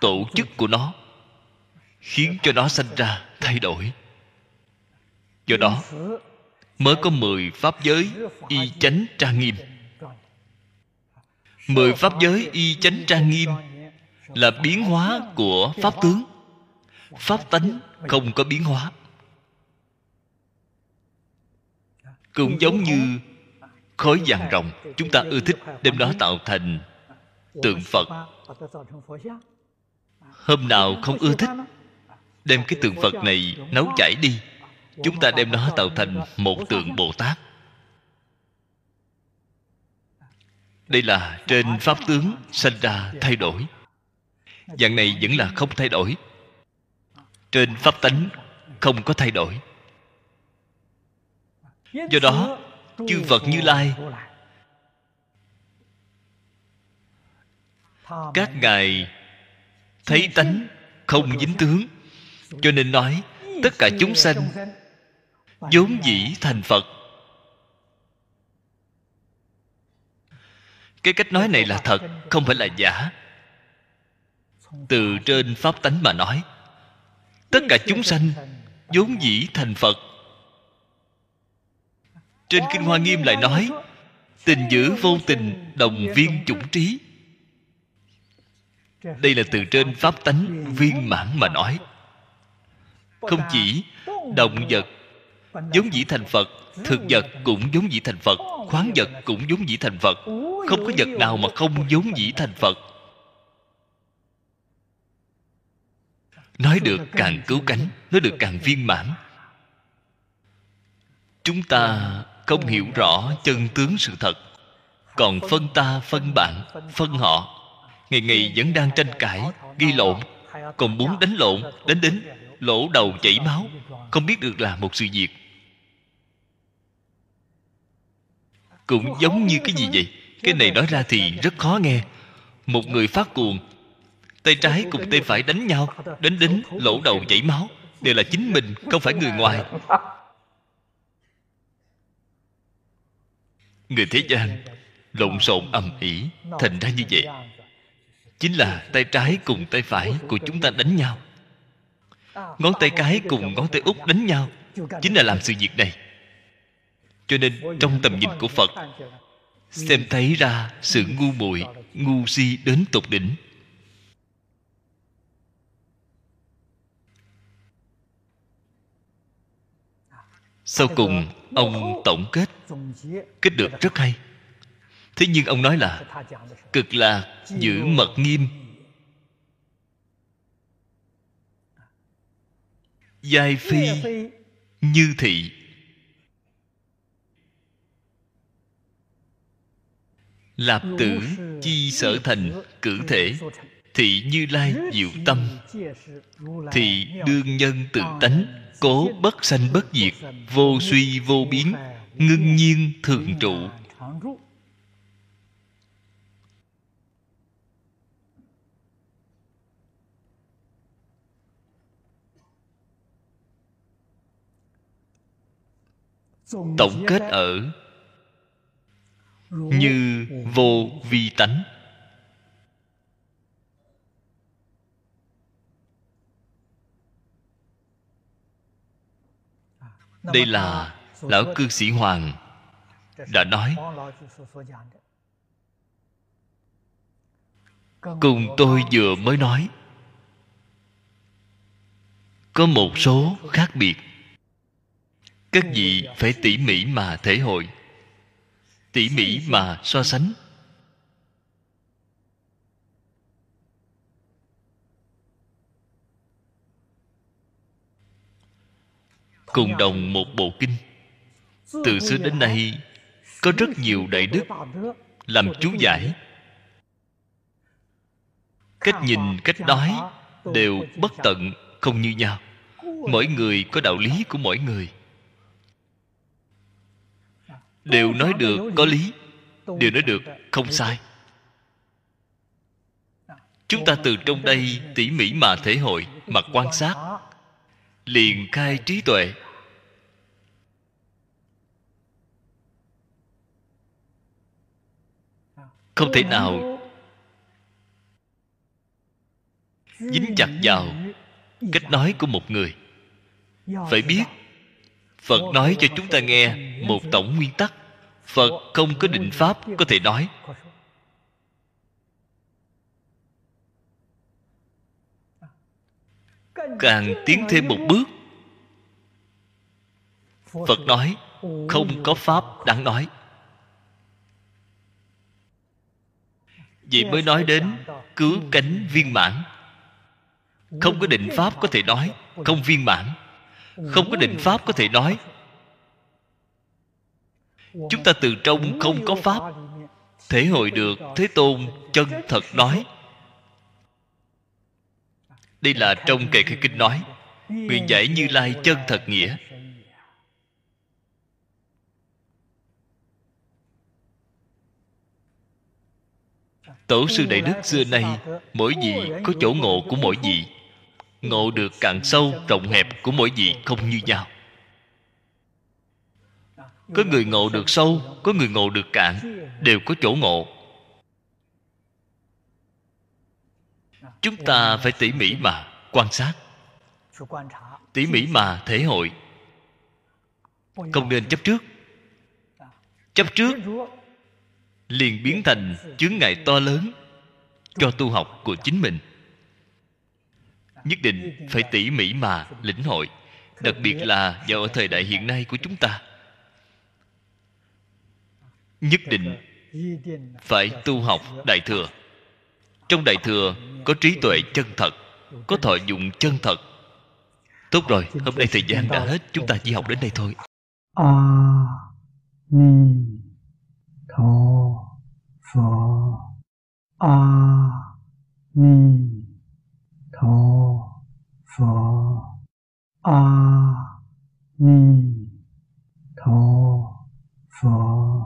tổ chức của nó khiến cho nó sanh ra thay đổi. Do đó, mới có mười pháp giới y chánh trang nghiêm. Mười pháp giới y chánh trang nghiêm là biến hóa của pháp tướng. Pháp tánh không có biến hóa. Cũng giống như khói vàng rồng, chúng ta ưa thích đem nó tạo thành tượng phật. Hôm nào không ưa thích đem cái tượng phật này nấu chảy đi. Chúng ta đem nó tạo thành một tượng bồ tát. Đây là trên pháp tướng sanh ra thay đổi. Dạng này vẫn là không thay đổi. Trên pháp tánh không có thay đổi. Do đó, chư phật như lai, các ngài thấy tánh không dính tướng cho nên nói, tất cả chúng sanh vốn dĩ thành phật. Cái cách nói này là thật, không phải là giả. Từ trên pháp tánh mà nói, tất cả chúng sanh vốn dĩ thành phật. Trên kinh hoa nghiêm lại nói, tình giữ vô tình đồng viên chủng trí. Đây là từ trên pháp tánh viên mãn mà nói không chỉ động vật giống dĩ thành phật thực vật cũng giống dĩ thành phật khoáng vật cũng giống dĩ thành phật. Không có vật nào mà không giống dĩ thành phật. Nói được càng cứu cánh nói được càng viên mãn. Chúng ta không hiểu rõ chân tướng sự thật. Còn phân ta phân bạn phân họ. ngày ngày vẫn đang tranh cãi ghi lộn. còn muốn đánh lộn đánh đến lỗ đầu chảy máu. Không biết được là một sự việc cũng giống như cái gì vậy? Cái này nói ra thì rất khó nghe. Một người phát cuồng, tay trái cùng tay phải đánh nhau đánh đến lỗ đầu chảy máu. Đều là chính mình, không phải người ngoài. Người thế gian lộn xộn ầm ĩ, thành ra như vậy. Chính là tay trái cùng tay phải của chúng ta đánh nhau ngón tay cái cùng ngón tay út đánh nhau. Chính là làm sự việc này. Cho nên, trong tầm nhìn của phật, xem thấy ra sự ngu muội, ngu si đến tột đỉnh. Sau cùng, ông tổng kết. Kết được rất hay. Thế nhưng ông nói là, cực là giữ mật nghiêm. Giai phi như thị. Lạp tử chi sở thành cử thể thị như lai diệu tâm. thị đương nhân tự tánh cố bất sanh bất diệt vô suy vô biến ngưng nhiên thường trụ tổng kết ở như vô vi tánh. Đây là lão cư sĩ hoàng đã nói cùng tôi vừa mới nói có một số khác biệt các vị phải tỉ mỉ mà thể hội, tỉ mỉ mà so sánh. Cùng đồng một bộ kinh. Từ xưa đến nay, có rất nhiều đại đức làm chú giải. Cách nhìn, cách nói đều bất tận, không như nhau. Mỗi người có đạo lý của mỗi người đều nói được có lý. Đều nói được không sai. chúng ta từ trong đây tỉ mỉ mà thể hội mà quan sát. liền khai trí tuệ. Không thể nào dính chặt vào cách nói của một người. Phải biết phật nói cho chúng ta nghe một tổng nguyên tắc. Phật không có định pháp có thể nói. Càng tiến thêm một bước, phật nói không có pháp đáng nói. Vậy mới nói đến cứu cánh viên mãn. Không có định pháp có thể nói không viên mãn không có định pháp có thể nói. Chúng ta từ trong không có pháp, thể hội được thế tôn chân thật nói. Đây là trong kệ khai kinh nói, nguyện giải như lai chân thật nghĩa. Tổ sư đại đức xưa nay, mỗi vị có chỗ ngộ của mỗi vị ngộ được càng sâu, rộng hẹp của mỗi vị không như nhau. Có người ngộ được sâu, có người ngộ được cạn, đều có chỗ ngộ. Chúng ta phải tỉ mỉ mà quan sát. Tỉ mỉ mà thể hội. Không nên chấp trước. Chấp trước liền biến thành chướng ngại to lớn cho tu học của chính mình nhất định phải tỉ mỉ mà lĩnh hội, đặc biệt là vào thời đại hiện nay của chúng ta. Nhất định phải tu học đại thừa. Trong đại thừa có trí tuệ chân thật, có thọ dụng chân thật. Tốt rồi, hôm nay thời gian đã hết, chúng ta chỉ học đến đây thôi. A ni tho pho a ni 陀佛。阿弥陀佛。